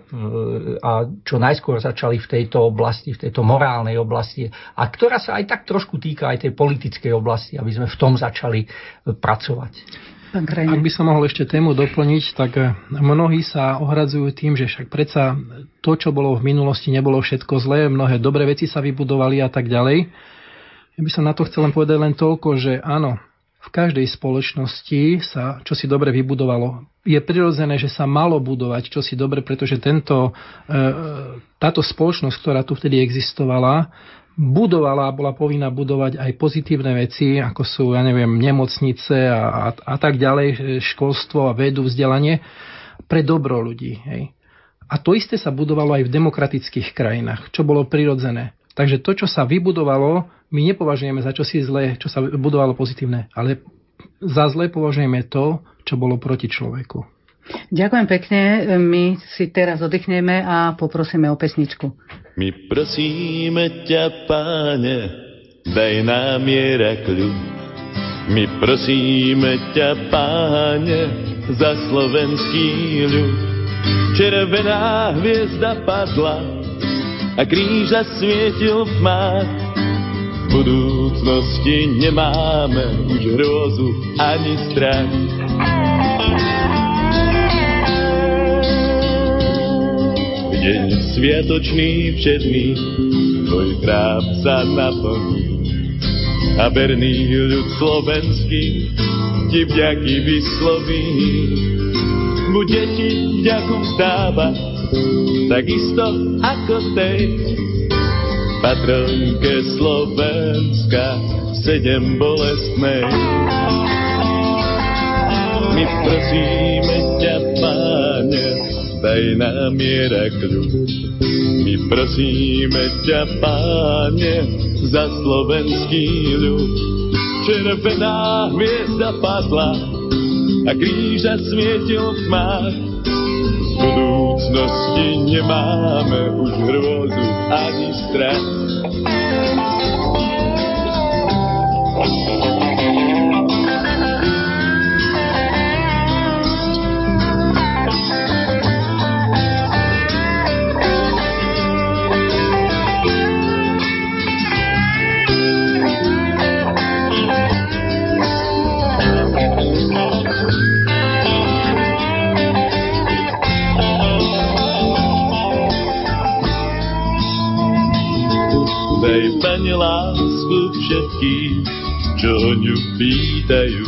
a čo najskôr začali v tejto oblasti, v tejto morálnej oblasti, a ktorá sa aj tak trošku týka aj tej politickej oblasti, aby sme v tom začali pracovať. Ak by som mohol ešte tému doplniť, tak mnohí sa ohradzujú tým, že však predsa to, čo bolo v minulosti, nebolo všetko zlé, mnohé dobré veci sa vybudovali a tak ďalej. Ja by som na to chcel len povedať len toľko, že áno, v každej spoločnosti sa čo si dobre vybudovalo. Je prirodzené, že sa malo budovať čo si dobre, pretože tento, e, táto spoločnosť, ktorá tu vtedy existovala, budovala a bola povinná budovať aj pozitívne veci, ako sú, ja neviem, nemocnice a, a, a tak ďalej, školstvo a vedu, vzdelanie, pre dobro ľudí. Hej. A to isté sa budovalo aj v demokratických krajinách, čo bolo prirodzené. Takže to, čo sa vybudovalo, my nepovažujeme za čosi zlé, čo sa budovalo pozitívne, ale za zlé považujeme to, čo bolo proti človeku. Ďakujem pekne. My si teraz oddychneme a poprosíme o pesničku. My prosíme ťa, páne, daj nám miera kľud. My prosíme ťa, páne, za slovenský ľud. Červená hviezda padla a kríža svietil v tmách budúcnosti nemáme už hrôzu ani strach. V deň sviatočný všedný tvoj chrám sa naplní a verný ľud slovenský ti vďaky vysloví. Bude ti vďaku vzdávať, takisto ako tej, patronke Slovenska sedem bolestnej. My prosíme ťa, páne, daj nám miera kľud. My prosíme ťa, páne, za slovenský ľud. Červená hviezda padla a kríža svietil v tmách budúcnosti nemáme už hrôzu ani strach. Pane lásku všetkým, čo o ňu pýtajú.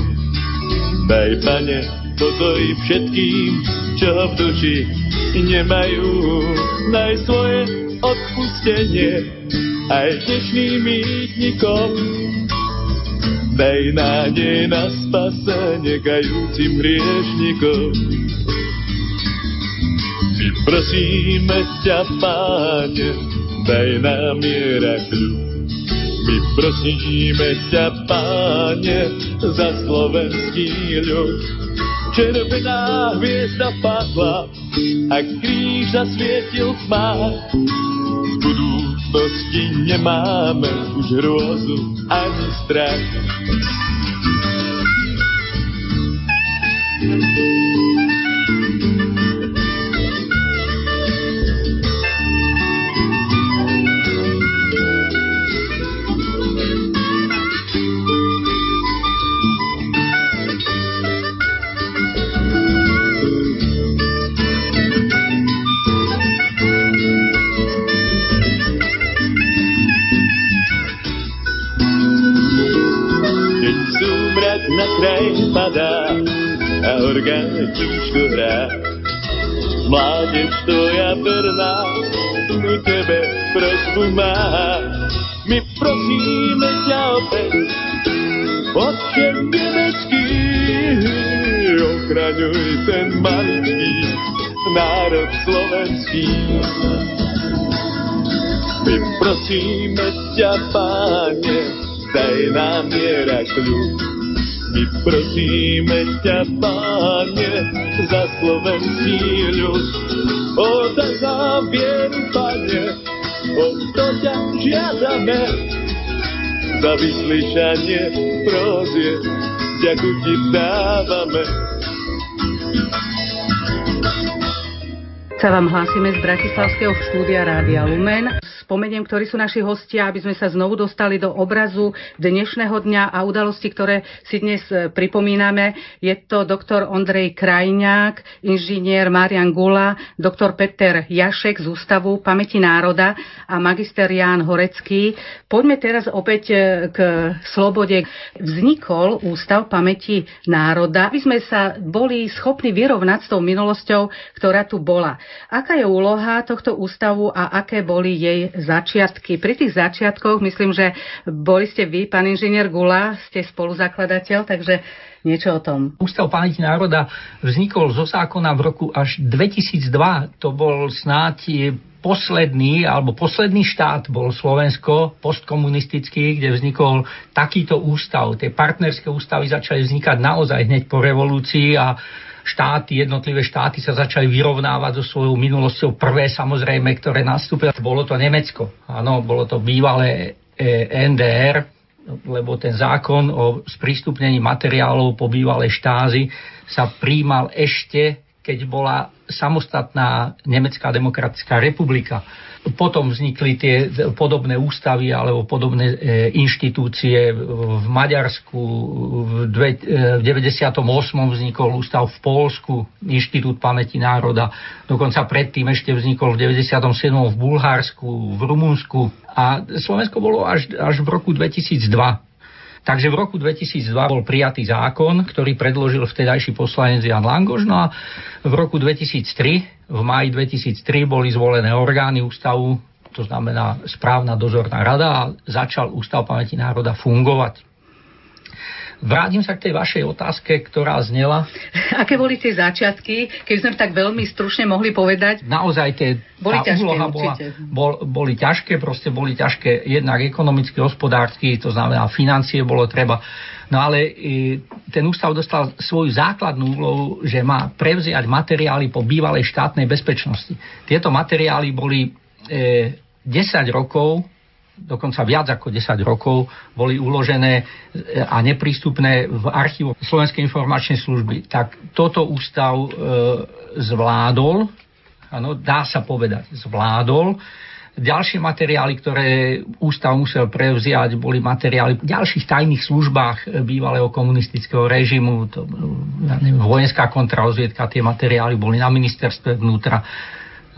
Daj, Pane, pokoj všetkým, čo v duši nemajú. Daj svoje odpustenie aj dnešným mýtnikom. Daj nádej na spasenie kajúcim hriešnikom. My prosíme ťa, Páne, daj nám miera kľud. My prosíme ťa, páne, za slovenský ľud. Červená hviezda padla a kríž zasvietil tma. Z budúcnosti nemáme už hrôzu ani strach. orgáne ťažko hrá. Mládež tvoja verná, ku tebe prosbu má. My prosíme ťa opäť, Otče nemecký, ochraňuj ten maličký národ slovenský. My prosíme ťa, páne, daj nám miera kľud. My prosíme ťa, páne, za slovenský ľud. O, daj nám vieru, páne, o to ťa žiadame. Za vyslyšanie prozie, ďakuj ti dávame. Sa vám hlásime z Bratislavského štúdia Rádia Lumen. Spomeniem, ktorí sú naši hostia, aby sme sa znovu dostali do obrazu dnešného dňa a udalosti, ktoré si dnes e, pripomíname. Je to doktor Ondrej Krajňák, inžinier Marian Gula, doktor Peter Jašek z Ústavu pamäti národa a magister Ján Horecký. Poďme teraz opäť e, k slobode. Vznikol Ústav pamäti národa, aby sme sa boli schopní vyrovnať s tou minulosťou, ktorá tu bola. Aká je úloha tohto ústavu a aké boli jej začiatky? Pri tých začiatkoch, myslím, že boli ste vy, pán inžinier Gula, ste spoluzakladateľ, takže niečo o tom. Ústav pamäti národa vznikol zo zákona v roku až 2002. To bol snáď posledný, alebo posledný štát bol Slovensko, postkomunistický, kde vznikol takýto ústav. Tie partnerské ústavy začali vznikať naozaj hneď po revolúcii a štáty, jednotlivé štáty sa začali vyrovnávať so svojou minulosťou. Prvé samozrejme, ktoré nastúpilo, bolo to Nemecko. Áno, bolo to bývalé e, NDR, lebo ten zákon o sprístupnení materiálov po bývalej štázi sa príjmal ešte, keď bola samostatná Nemecká demokratická republika. Potom vznikli tie podobné ústavy alebo podobné e, inštitúcie v Maďarsku. V 98. E, vznikol ústav v Polsku, Inštitút pamäti národa. Dokonca predtým ešte vznikol v 97. v Bulharsku, v Rumunsku. A Slovensko bolo až, až v roku 2002 Takže v roku 2002 bol prijatý zákon, ktorý predložil vtedajší poslanec Jan Langoš. No a v roku 2003, v maji 2003 boli zvolené orgány ústavu, to znamená správna dozorná rada a začal Ústav pamäti národa fungovať. Vrátim sa k tej vašej otázke, ktorá znela. Aké boli tie začiatky, keď sme tak veľmi stručne mohli povedať? Naozaj tie, boli ťažké, úloha bola, bol, boli ťažké, proste boli ťažké jednak ekonomicky, hospodársky, to znamená financie bolo treba. No ale ten ústav dostal svoju základnú úlohu, že má prevziať materiály po bývalej štátnej bezpečnosti. Tieto materiály boli e, 10 rokov dokonca viac ako 10 rokov boli uložené e, a neprístupné v archívu Slovenskej informačnej služby. Tak toto ústav e, zvládol, ano, dá sa povedať, zvládol. Ďalšie materiály, ktoré ústav musel prevziať, boli materiály v ďalších tajných službách e, bývalého komunistického režimu, to, ja neviem, vojenská kontrarozviedka, tie materiály boli na ministerstve vnútra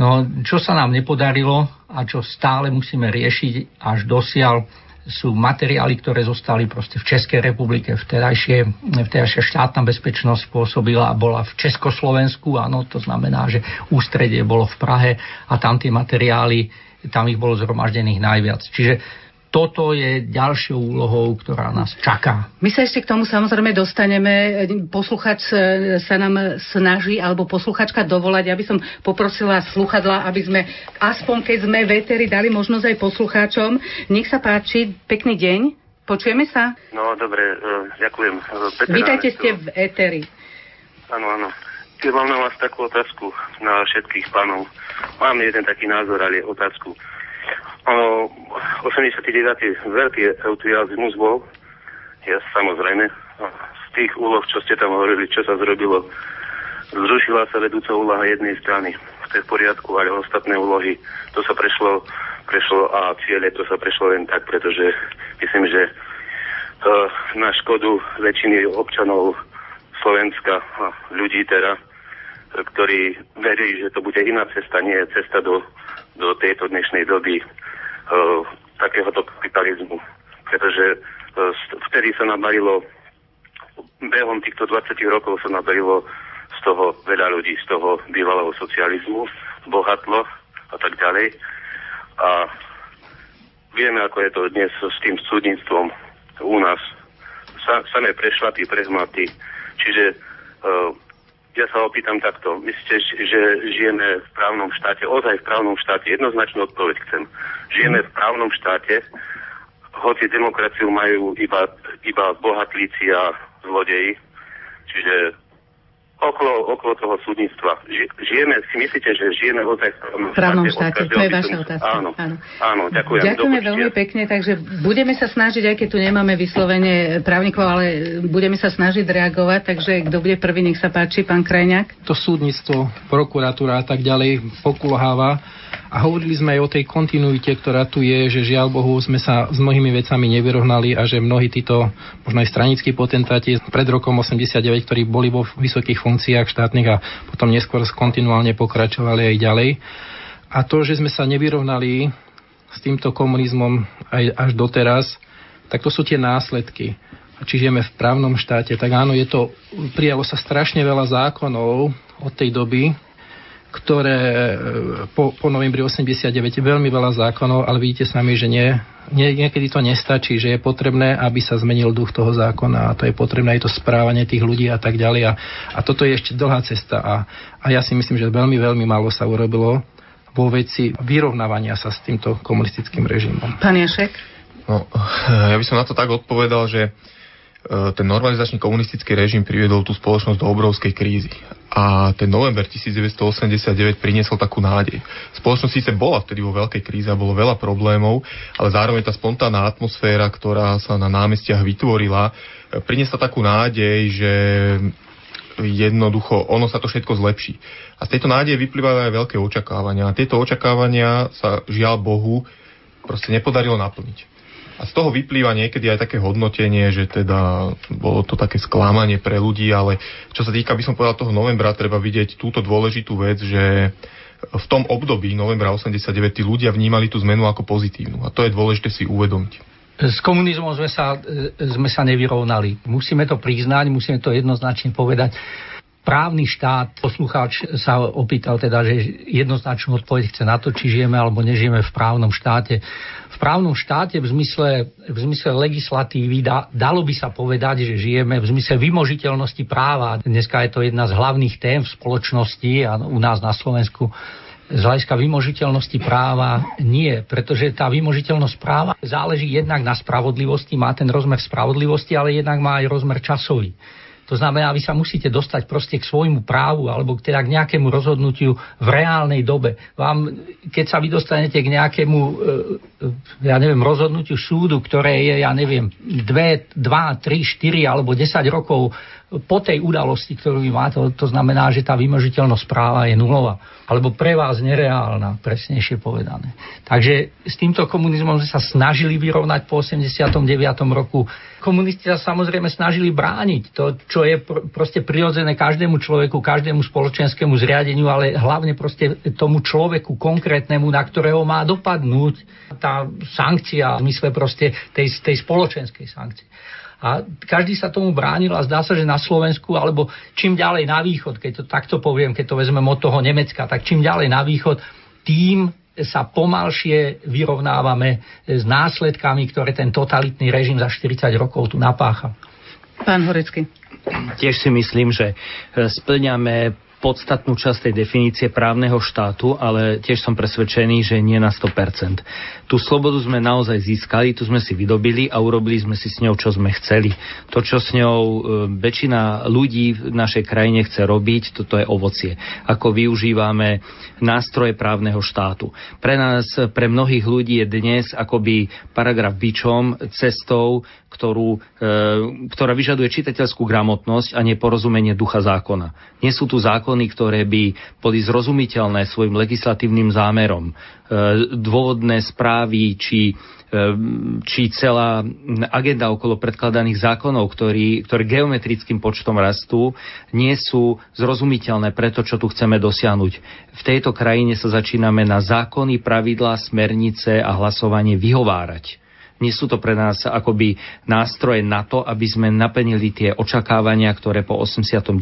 No, čo sa nám nepodarilo a čo stále musíme riešiť až dosiaľ, sú materiály, ktoré zostali proste v Českej republike. Vtedajšie, vtedajšia štátna bezpečnosť pôsobila a bola v Československu, áno, to znamená, že ústredie bolo v Prahe a tam tie materiály, tam ich bolo zhromaždených najviac. Čiže toto je ďalšou úlohou, ktorá nás čaká. My sa ešte k tomu samozrejme dostaneme. Posluchač sa nám snaží, alebo posluchačka dovolať, aby som poprosila sluchadla, aby sme, aspoň keď sme v éteri, dali možnosť aj poslucháčom. Nech sa páči, pekný deň. Počujeme sa? No, dobre, uh, ďakujem. Peter Vítajte ste v éteri. Áno, áno. Keď mám na vás takú otázku na všetkých pánov. Mám jeden taký názor, ale otázku. Ono, 89. veľký entuziasmus bol, ja samozrejme, z tých úloh, čo ste tam hovorili, čo sa zrobilo, zrušila sa vedúca úloha jednej strany. To je v poriadku, ale ostatné úlohy, to sa prešlo, prešlo a ciele, to sa prešlo len tak, pretože myslím, že uh, na škodu väčšiny občanov Slovenska a ľudí teda, ktorí verí, že to bude iná cesta, nie je cesta do do tejto dnešnej doby uh, takéhoto kapitalizmu. Pretože uh, vtedy sa nabarilo behom týchto 20 rokov sa naberilo z toho veľa ľudí, z toho bývalého socializmu, bohatlo a tak ďalej. A vieme, ako je to dnes s tým súdnictvom u nás. Sa, samé prešlapy, prehmaty. Čiže uh, ja sa opýtam takto. Myslíte, že žijeme v právnom štáte, ozaj v právnom štáte? Jednoznačnú odpoveď chcem. Žijeme v právnom štáte, hoci demokraciu majú iba, iba bohatlíci a zlodeji. Čiže okolo, okolo toho súdnictva. Žijeme, si myslíte, že žijeme ozaj v právnom štáte? To je vaša otázka. Áno, áno. áno ďakujem. Ďakujeme veľmi pekne, takže budeme sa snažiť, aj keď tu nemáme vyslovene právnikov, ale budeme sa snažiť reagovať, takže kto bude prvý, nech sa páči, pán Krajňák. To súdnictvo, prokuratúra a tak ďalej pokulháva a hovorili sme aj o tej kontinuite, ktorá tu je, že žiaľ Bohu sme sa s mnohými vecami nevyrovnali a že mnohí títo, možno aj stranickí potentáti pred rokom 89, ktorí boli vo vysokých funkciách štátnych a potom neskôr kontinuálne pokračovali aj ďalej. A to, že sme sa nevyrovnali s týmto komunizmom aj až doteraz, tak to sú tie následky. Či žijeme v právnom štáte, tak áno, je to, prijalo sa strašne veľa zákonov od tej doby, ktoré e, po, po novembri 89 veľmi veľa zákonov, ale vidíte sami, že nie, nie, niekedy to nestačí, že je potrebné, aby sa zmenil duch toho zákona a to je potrebné aj to správanie tých ľudí a tak ďalej. A, a toto je ešte dlhá cesta a, a ja si myslím, že veľmi, veľmi málo sa urobilo vo veci vyrovnávania sa s týmto komunistickým režimom. Pán Jašek? No, ja by som na to tak odpovedal, že E, ten normalizačný komunistický režim priviedol tú spoločnosť do obrovskej krízy. A ten november 1989 priniesol takú nádej. Spoločnosť síce bola vtedy vo veľkej kríze a bolo veľa problémov, ale zároveň tá spontánna atmosféra, ktorá sa na námestiach vytvorila, e, priniesla takú nádej, že jednoducho ono sa to všetko zlepší. A z tejto nádeje vyplývajú aj veľké očakávania. A tieto očakávania sa žiaľ Bohu proste nepodarilo naplniť. A z toho vyplýva niekedy aj také hodnotenie, že teda bolo to také sklamanie pre ľudí, ale čo sa týka, by som povedal, toho novembra, treba vidieť túto dôležitú vec, že v tom období novembra 89 tí ľudia vnímali tú zmenu ako pozitívnu. A to je dôležité si uvedomiť. S komunizmom sme sa, sme sa nevyrovnali. Musíme to priznať, musíme to jednoznačne povedať právny štát, poslucháč sa opýtal teda, že jednoznačnú odpoveď chce na to, či žijeme alebo nežijeme v právnom štáte. Právnom štáte v zmysle, v zmysle legislatívy da, dalo by sa povedať, že žijeme v zmysle vymožiteľnosti práva. Dneska je to jedna z hlavných tém v spoločnosti a u nás na Slovensku z hľadiska vymožiteľnosti práva nie, pretože tá vymožiteľnosť práva záleží jednak na spravodlivosti, má ten rozmer spravodlivosti, ale jednak má aj rozmer časový. To znamená, vy sa musíte dostať proste k svojmu právu alebo teda k nejakému rozhodnutiu v reálnej dobe. Vám, keď sa vy dostanete k nejakému, e, e, ja neviem, rozhodnutiu súdu, ktoré je, ja neviem, 2, 2 3, 4 alebo 10 rokov po tej udalosti, ktorú vy máte, to znamená, že tá vymožiteľnosť práva je nulová. Alebo pre vás nereálna, presnejšie povedané. Takže s týmto komunizmom sme sa snažili vyrovnať po 89. roku. Komunisti sa samozrejme snažili brániť to, čo je pr- proste prirodzené každému človeku, každému spoločenskému zriadeniu, ale hlavne proste tomu človeku konkrétnemu, na ktorého má dopadnúť tá sankcia v zmysle proste tej, tej spoločenskej sankcie. A každý sa tomu bránil a zdá sa, že na Slovensku, alebo čím ďalej na východ, keď to takto poviem, keď to vezmem od toho Nemecka, tak čím ďalej na východ, tým sa pomalšie vyrovnávame s následkami, ktoré ten totalitný režim za 40 rokov tu napácha. Pán Horecký. Tiež si myslím, že splňame podstatnú časť tej definície právneho štátu, ale tiež som presvedčený, že nie na 100%. Tú slobodu sme naozaj získali, tu sme si vydobili a urobili sme si s ňou, čo sme chceli. To, čo s ňou e, väčšina ľudí v našej krajine chce robiť, toto je ovocie. Ako využívame nástroje právneho štátu. Pre nás, pre mnohých ľudí je dnes akoby paragraf bičom, cestou, ktorú, e, ktorá vyžaduje čitateľskú gramotnosť a neporozumenie ducha zákona. Nie sú tu zákony, ktoré by boli zrozumiteľné svojim legislatívnym zámerom. E, dôvodné správy či či celá agenda okolo predkladaných zákonov, ktorý, ktoré geometrickým počtom rastú, nie sú zrozumiteľné pre to, čo tu chceme dosiahnuť. V tejto krajine sa začíname na zákony, pravidlá, smernice a hlasovanie vyhovárať Nie sú to pre nás akoby nástroje na to, aby sme naplnili tie očakávania, ktoré po 89.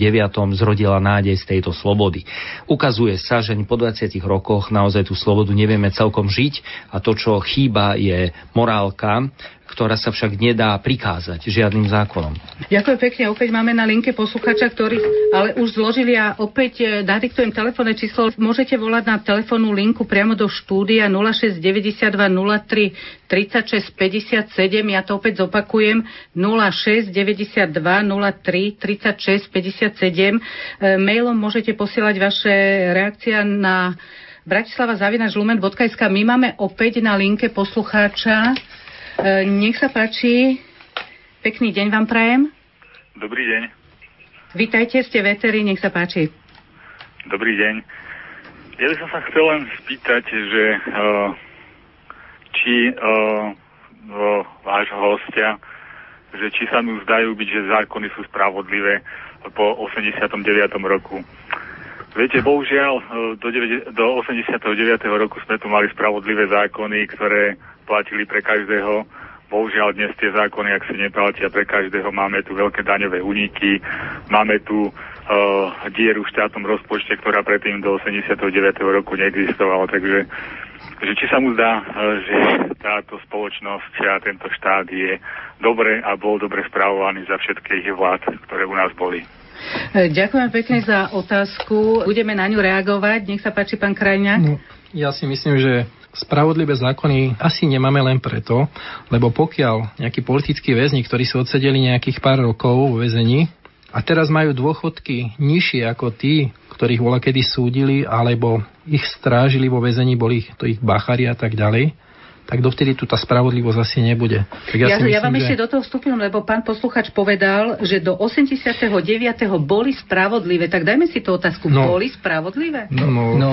zrodila nádej z tejto slobody. Ukazuje sa, že po 20 rokoch naozaj tú slobodu nevieme celkom žiť a to, čo chýba, je morálka, ktorá sa však nedá prikázať žiadnym zákonom. Ďakujem pekne. Opäť máme na linke posluchača, ktorý ale už zložili a opäť e, nadiktujem telefónne číslo. Môžete volať na telefónnu linku priamo do štúdia 0692 03 36 57. Ja to opäť zopakujem 0692 03 36 57. Mailom môžete posielať vaše reakcia na bratislava zavinač lumen.sk. My máme opäť na linke poslucháča. E, nech sa páči. Pekný deň vám prajem. Dobrý deň. Vítajte, ste veteri, nech sa páči. Dobrý deň. Ja by som sa chcel len spýtať, že uh, či uh, uh, vášho hostia, že či sa mu zdajú byť, že zákony sú spravodlivé po 89. roku. Viete, bohužiaľ, do, 9, do 89. roku sme tu mali spravodlivé zákony, ktoré platili pre každého. Bohužiaľ dnes tie zákony, ak si neplatia pre každého, máme tu veľké daňové úniky, máme tu uh, dieru v štátnom rozpočte, ktorá predtým do 89. roku neexistovala, takže že či sa mu zdá, uh, že táto spoločnosť a tento štát je dobre a bol dobre správovaný za všetkých vlád, ktoré u nás boli. E, ďakujem pekne za otázku. Budeme na ňu reagovať. Nech sa páči, pán Krajňák. No, ja si myslím, že spravodlivé zákony asi nemáme len preto, lebo pokiaľ nejakí politickí väzni, ktorí sú odsedeli nejakých pár rokov vo väzení a teraz majú dôchodky nižšie ako tí, ktorých bola kedy súdili, alebo ich strážili vo väzení, boli to ich bachari a tak ďalej, tak dovtedy tu tá spravodlivosť asi nebude. Tak ja, ja, myslím, ja vám že... ešte do toho vstúpim, lebo pán posluchač povedal, že do 89. boli spravodlivé. Tak dajme si tú otázku. No, boli spravodlivé? No, no, no,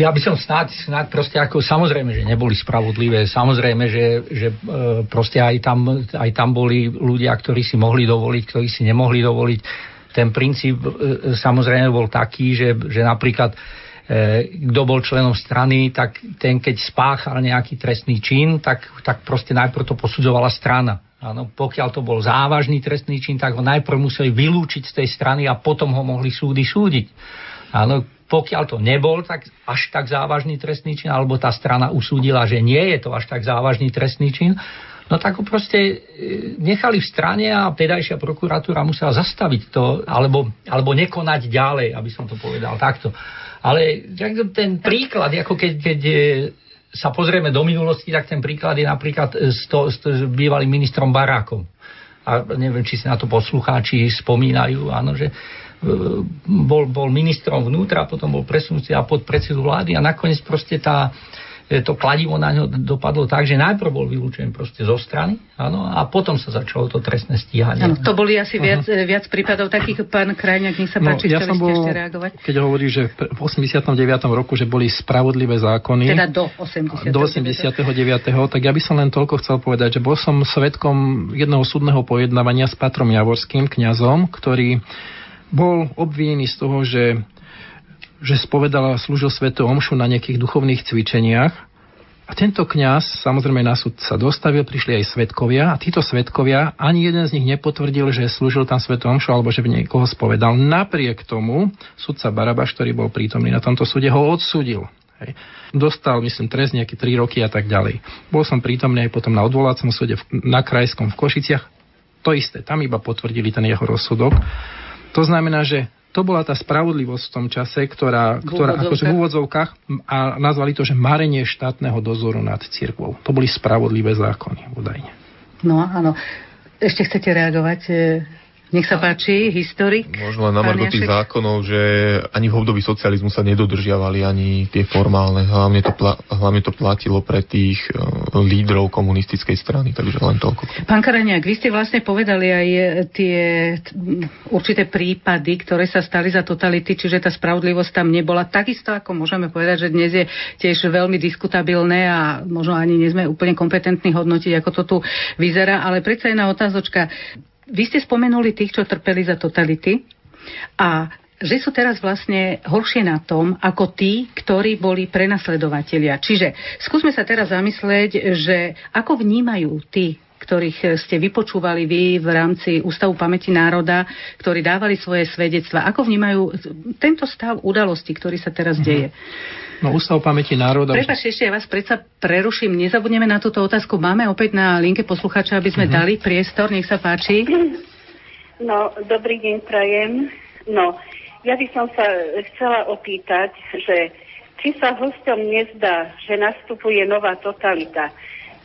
ja by som snáď, snáď proste ako, samozrejme, že neboli spravodlivé. Samozrejme, že, že e, proste aj tam, aj tam boli ľudia, ktorí si mohli dovoliť, ktorí si nemohli dovoliť. Ten princíp e, samozrejme bol taký, že, že napríklad E, kto bol členom strany, tak ten, keď spáchal nejaký trestný čin, tak, tak proste najprv to posudzovala strana. Áno, pokiaľ to bol závažný trestný čin, tak ho najprv museli vylúčiť z tej strany a potom ho mohli súdy súdiť. Áno, pokiaľ to nebol tak až tak závažný trestný čin, alebo tá strana usúdila, že nie je to až tak závažný trestný čin, no tak ho proste e, nechali v strane a vtedajšia prokuratúra musela zastaviť to, alebo, alebo nekonať ďalej, aby som to povedal takto. Ale ten príklad, ako keď, keď e, sa pozrieme do minulosti, tak ten príklad je napríklad to, s, to, s bývalým ministrom Barákom. A neviem, či si na to poslucháči spomínajú, áno, že e, bol, bol ministrom vnútra, potom bol presunutý a podpredsedu vlády a nakoniec proste tá, E, to kladivo na ňo dopadlo tak, že najprv bol vylúčený proste zo strany, áno, a potom sa začalo to trestné stíhanie. Áno, to boli asi viac, uh-huh. viac prípadov takých, pán Krajňák, nech sa no, páči, ja som bol, ešte reagovať. Keď hovorí, že v 89. roku, že boli spravodlivé zákony. Teda do 89. Do 89. tak ja by som len toľko chcel povedať, že bol som svetkom jedného súdneho pojednávania s Patrom Javorským, kňazom, ktorý bol obvinený z toho, že že spovedal a slúžil svetu omšu na nejakých duchovných cvičeniach. A tento kňaz, samozrejme na súd sa dostavil, prišli aj svetkovia a títo svetkovia, ani jeden z nich nepotvrdil, že slúžil tam svetu omšu alebo že v niekoho spovedal. Napriek tomu sudca Barabaš, ktorý bol prítomný na tomto súde, ho odsudil. Hej. Dostal, myslím, trest nejaké 3 roky a tak ďalej. Bol som prítomný aj potom na odvolacom súde na Krajskom v Košiciach. To isté, tam iba potvrdili ten jeho rozsudok. To znamená, že to bola tá spravodlivosť v tom čase, ktorá, ktorá akože v úvodzovkách a nazvali to, že marenie štátneho dozoru nad cirkvou. To boli spravodlivé zákony, údajne. No áno. Ešte chcete reagovať? Nech sa páči, historik. Možno len na margo tých zákonov, že ani v období socializmu sa nedodržiavali ani tie formálne. Hlavne to, pla, hlavne to platilo pre tých uh, lídrov komunistickej strany, takže len toľko. Pán Karaniak, vy ste vlastne povedali aj e, tie určité prípady, ktoré sa stali za totality, čiže tá spravodlivosť tam nebola. Takisto ako môžeme povedať, že dnes je tiež veľmi diskutabilné a možno ani nie sme úplne kompetentní hodnotiť, ako to tu vyzerá, ale predsa jedna otázočka vy ste spomenuli tých, čo trpeli za totality a že sú teraz vlastne horšie na tom, ako tí, ktorí boli prenasledovatelia. Čiže skúsme sa teraz zamyslieť, že ako vnímajú tí, ktorých ste vypočúvali vy v rámci Ústavu pamäti národa, ktorí dávali svoje svedectva. Ako vnímajú tento stav udalosti, ktorý sa teraz mhm. deje? No, Ústav pamäti národa... Prepač, ešte ja vás predsa preruším. Nezabudneme na túto otázku. Máme opäť na linke posluchača, aby sme uh-huh. dali priestor. Nech sa páči. No, dobrý deň, prajem. No, ja by som sa chcela opýtať, že či sa hostom nezdá, že nastupuje nová totalita.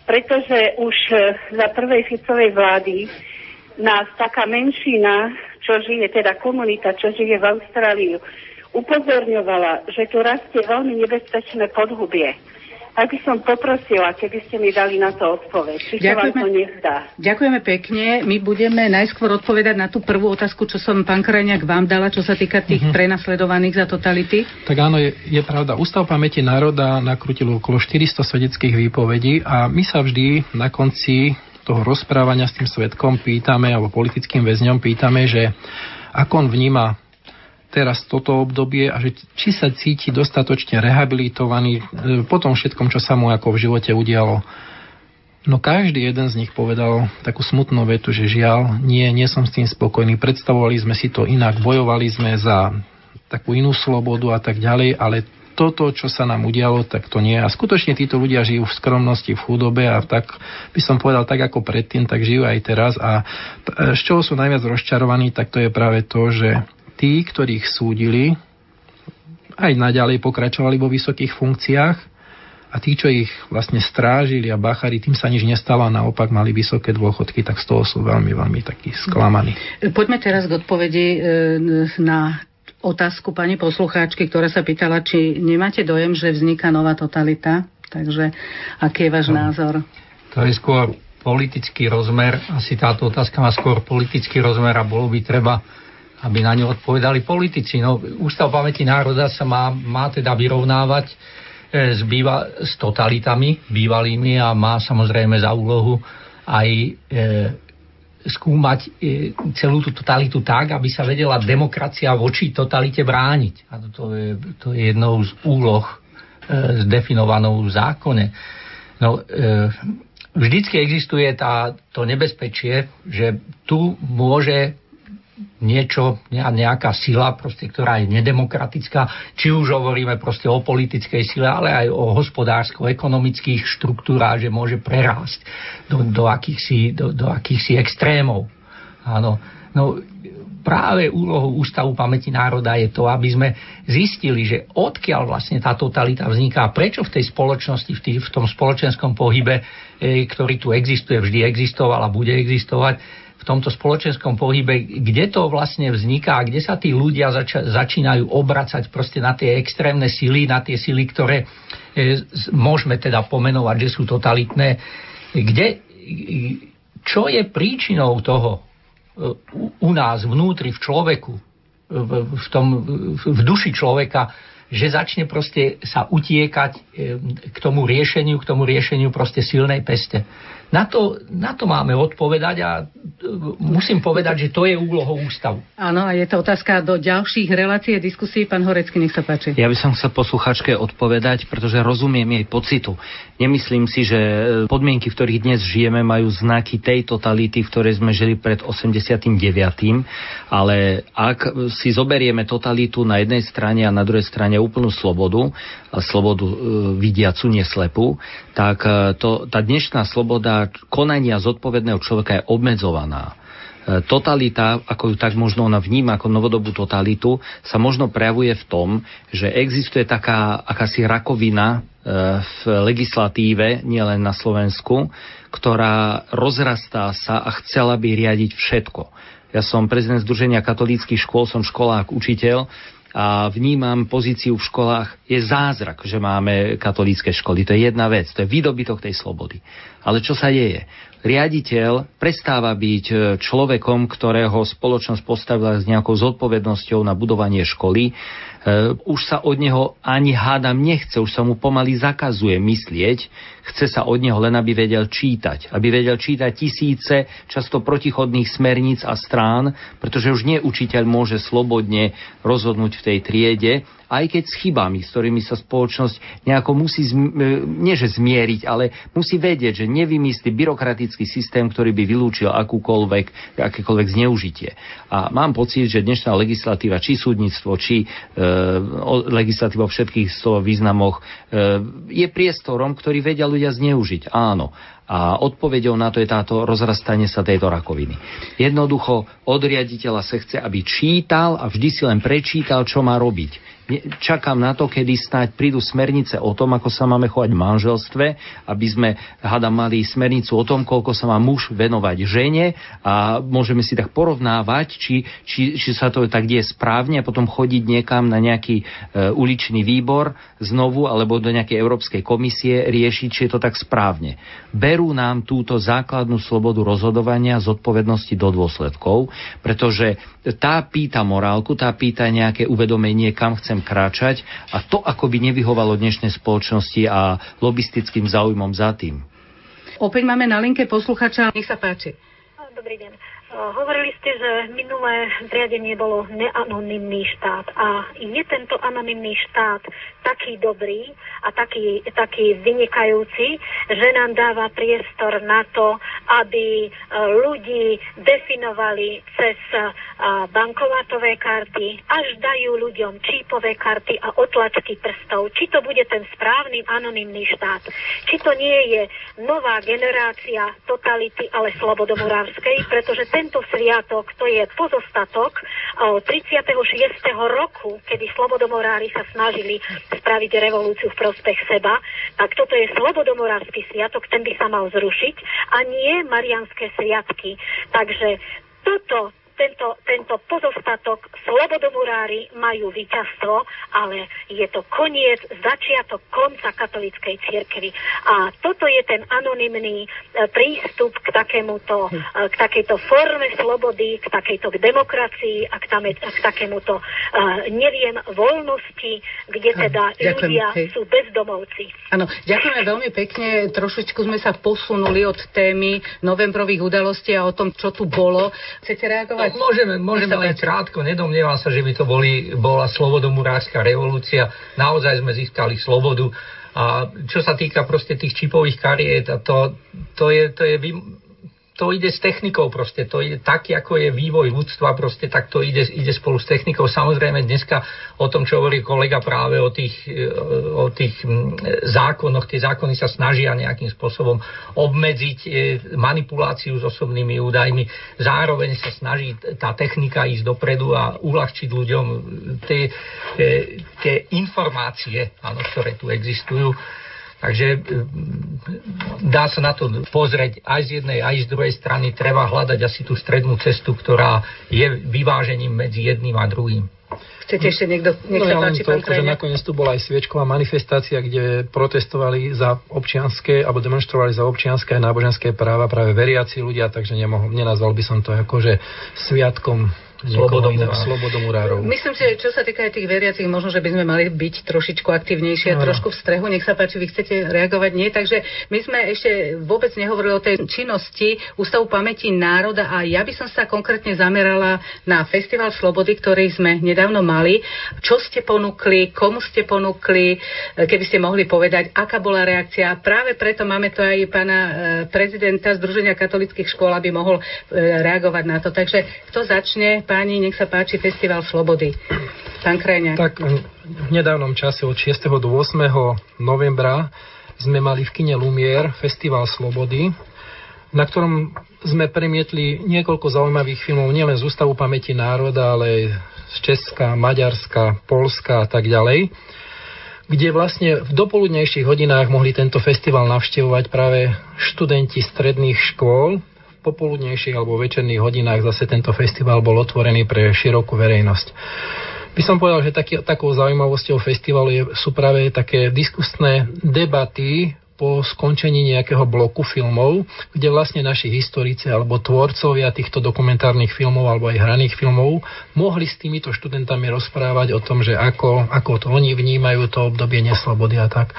Pretože už e, za prvej Ficovej vlády nás taká menšina, čo žije, teda komunita, čo žije v Austrálii, upozorňovala, že tu rastie veľmi nebezpečné podhubie ak by som poprosila, keby ste mi dali na to odpoveď. Či sa vám to nezdá. Ďakujeme pekne. My budeme najskôr odpovedať na tú prvú otázku, čo som, pán Krajňák, vám dala, čo sa týka tých uh-huh. prenasledovaných za totality. Tak áno, je, je pravda. Ústav pamäti národa nakrutil okolo 400 svedeckých výpovedí a my sa vždy na konci toho rozprávania s tým svetkom pýtame, alebo politickým väzňom pýtame, že ako on vníma teraz toto obdobie a že či sa cíti dostatočne rehabilitovaný e, po tom všetkom, čo sa mu ako v živote udialo. No každý jeden z nich povedal takú smutnú vetu, že žiaľ, nie, nie som s tým spokojný. Predstavovali sme si to inak, bojovali sme za takú inú slobodu a tak ďalej, ale toto, čo sa nám udialo, tak to nie. A skutočne títo ľudia žijú v skromnosti, v chudobe a tak by som povedal tak ako predtým, tak žijú aj teraz. A e, z čoho sú najviac rozčarovaní, tak to je práve to, že tí, ktorých súdili, aj naďalej pokračovali vo vysokých funkciách a tí, čo ich vlastne strážili a bachari, tým sa nič nestalo a naopak mali vysoké dôchodky, tak z toho sú veľmi, veľmi takí sklamaní. Poďme teraz k odpovedi e, na otázku pani poslucháčky, ktorá sa pýtala, či nemáte dojem, že vzniká nová totalita. Takže aký je váš no. názor? To je skôr politický rozmer. Asi táto otázka má skôr politický rozmer a bolo by treba aby na ňu odpovedali politici. No, Ústav pamäti národa sa má, má teda vyrovnávať e, s, býva, s totalitami bývalými a má samozrejme za úlohu aj e, skúmať e, celú tú totalitu tak, aby sa vedela demokracia voči totalite brániť. A to je, to je jednou z úloh e, zdefinovanou v zákone. No, e, vždycky existuje tá, to nebezpečie, že tu môže niečo, nejaká sila, proste, ktorá je nedemokratická, či už hovoríme proste o politickej sile, ale aj o hospodársko-ekonomických štruktúrách, že môže prerásť do, do, akýchsi, do, do akýchsi extrémov. Áno. No, práve úlohou Ústavu pamäti národa je to, aby sme zistili, že odkiaľ vlastne tá totalita vzniká, prečo v tej spoločnosti, v, tý, v tom spoločenskom pohybe, e, ktorý tu existuje, vždy existoval a bude existovať, v tomto spoločenskom pohybe, kde to vlastne vzniká a kde sa tí ľudia zač- začínajú obracať proste na tie extrémne sily, na tie sily, ktoré e, môžeme teda pomenovať, že sú totalitné. Kde, čo je príčinou toho e, u, u nás vnútri v človeku, v, v, tom, v duši človeka, že začne proste sa utiekať e, k tomu riešeniu, k tomu riešeniu proste silnej peste. Na to, na to máme odpovedať a e, musím povedať, že to je úlohou ústavu. Áno, a je to otázka do ďalších relácií a diskusí. Pán Horecký, nech sa páči. Ja by som chcel posluchačke odpovedať, pretože rozumiem jej pocitu. Nemyslím si, že podmienky, v ktorých dnes žijeme, majú znaky tej totality, v ktorej sme žili pred 89. Ale ak si zoberieme totalitu na jednej strane a na druhej strane úplnú slobodu, slobodu e, vidiacu, neslepú, tak e, to, tá dnešná sloboda konania zodpovedného človeka je obmedzovaná. E, totalita, ako ju tak možno ona vníma ako novodobú totalitu, sa možno prejavuje v tom, že existuje taká akási rakovina e, v legislatíve, nielen na Slovensku, ktorá rozrastá sa a chcela by riadiť všetko. Ja som prezident Združenia katolíckých škôl, som školák, učiteľ a vnímam pozíciu v školách, je zázrak, že máme katolícke školy. To je jedna vec, to je výdobytok tej slobody. Ale čo sa deje? riaditeľ prestáva byť e, človekom, ktorého spoločnosť postavila s nejakou zodpovednosťou na budovanie školy, Uh, už sa od neho ani hádam nechce, už sa mu pomaly zakazuje myslieť, chce sa od neho len, aby vedel čítať. Aby vedel čítať tisíce často protichodných smerníc a strán, pretože už nie učiteľ môže slobodne rozhodnúť v tej triede, aj keď s chybami, s ktorými sa spoločnosť nejako musí, nie že zmieriť, ale musí vedieť, že nevymyslí byrokratický systém, ktorý by vylúčil akúkoľvek, akékoľvek zneužitie. A mám pocit, že dnešná legislatíva, či súdnictvo, či e, legislatíva vo všetkých významoch, e, je priestorom, ktorý vedia ľudia zneužiť. Áno. A odpovedou na to je táto rozrastanie sa tejto rakoviny. Jednoducho od riaditeľa sa chce, aby čítal a vždy si len prečítal, čo má robiť čakám na to, kedy snáď prídu smernice o tom, ako sa máme chovať v manželstve, aby sme, hada, mali smernicu o tom, koľko sa má muž venovať žene a môžeme si tak porovnávať, či, či, či sa to tak deje správne a potom chodiť niekam na nejaký e, uličný výbor znovu alebo do nejakej Európskej komisie riešiť, či je to tak správne. Berú nám túto základnú slobodu rozhodovania zodpovednosti do dôsledkov, pretože tá pýta morálku, tá pýta nejaké uvedomenie, kam chcem kráčať a to ako by nevyhovalo dnešnej spoločnosti a lobistickým záujmom za tým. Opäť máme na linke posluchača, nech sa páči. Dobrý deň. Hovorili ste, že minulé zriadenie bolo neanonymný štát a je tento anonymný štát taký dobrý a taký, taký vynikajúci, že nám dáva priestor na to, aby e, ľudí definovali cez e, bankomatové karty, až dajú ľuďom čípové karty a otlačky prstov. Či to bude ten správny anonymný štát, či to nie je nová generácia totality, ale slobodomurárskej, pretože ten tento sviatok, to je pozostatok 36. roku, kedy slobodomorári sa snažili spraviť revolúciu v prospech seba, tak toto je slobodomorársky sviatok, ten by sa mal zrušiť a nie marianské sviatky. Takže toto tento, tento pozostatok slobodomurári majú víťazstvo, ale je to koniec, začiatok konca katolíckej cirkvi. A toto je ten anonymný e, prístup k, takémuto, e, k takejto forme slobody, k takejto k demokracii a k, tam, k takémuto, e, neviem, voľnosti, kde teda Ďakujem, ľudia hej. sú bezdomovci. Áno, ďakujeme veľmi pekne. Trošičku sme sa posunuli od témy novembrových udalostí a o tom, čo tu bolo. Chcete reagovať? No, môžeme, môžeme len krátko, nedomnievam sa, že by to boli, bola slobodomurárska revolúcia. Naozaj sme získali slobodu. A čo sa týka proste tých čipových kariet, to, to je, to je to ide s technikou proste, to ide tak, ako je vývoj ľudstva proste, tak to ide, ide spolu s technikou. Samozrejme dneska o tom, čo hovorí kolega práve o tých, o tých zákonoch, tie zákony sa snažia nejakým spôsobom obmedziť e, manipuláciu s osobnými údajmi, zároveň sa snaží tá technika ísť dopredu a uľahčiť ľuďom tie, tie, tie informácie, áno, ktoré tu existujú Takže e, dá sa na to pozrieť aj z jednej, aj z druhej strany. Treba hľadať asi tú strednú cestu, ktorá je vyvážením medzi jedným a druhým. Chcete ešte niekto, nech no, sa ja pán toľko, že nakoniec tu bola aj sviečková manifestácia, kde protestovali za občianské, alebo demonstrovali za občianské a náboženské práva práve veriaci ľudia, takže nemohol, nenazval by som to ako, že sviatkom slobodomurárov. Myslím si, že čo sa týka aj tých veriacich, možno, že by sme mali byť trošičku aktívnejšie a no. trošku v strehu. Nech sa páči, vy chcete reagovať? Nie. Takže my sme ešte vôbec nehovorili o tej činnosti Ústavu pamäti národa a ja by som sa konkrétne zamerala na Festival Slobody, ktorý sme nedávno mali. Čo ste ponúkli, komu ste ponúkli, keby ste mohli povedať, aká bola reakcia. Práve preto máme tu aj pána e, prezidenta Združenia katolických škôl, aby mohol e, reagovať na to. Takže kto začne? Páni, nech sa páči Festival Slobody. Pán Krajňák. Tak v nedávnom čase od 6. do 8. novembra sme mali v kine Lumier Festival Slobody, na ktorom sme premietli niekoľko zaujímavých filmov nielen z Ústavu pamäti národa, ale z Česka, Maďarska, Polska a tak ďalej kde vlastne v dopoludnejších hodinách mohli tento festival navštevovať práve študenti stredných škôl popoludnejších alebo večerných hodinách zase tento festival bol otvorený pre širokú verejnosť. By som povedal, že taký, takou zaujímavosťou festivalu sú práve také diskusné debaty po skončení nejakého bloku filmov, kde vlastne naši historici alebo tvorcovia týchto dokumentárnych filmov alebo aj hraných filmov mohli s týmito študentami rozprávať o tom, že ako, ako to oni vnímajú to obdobie neslobody a tak.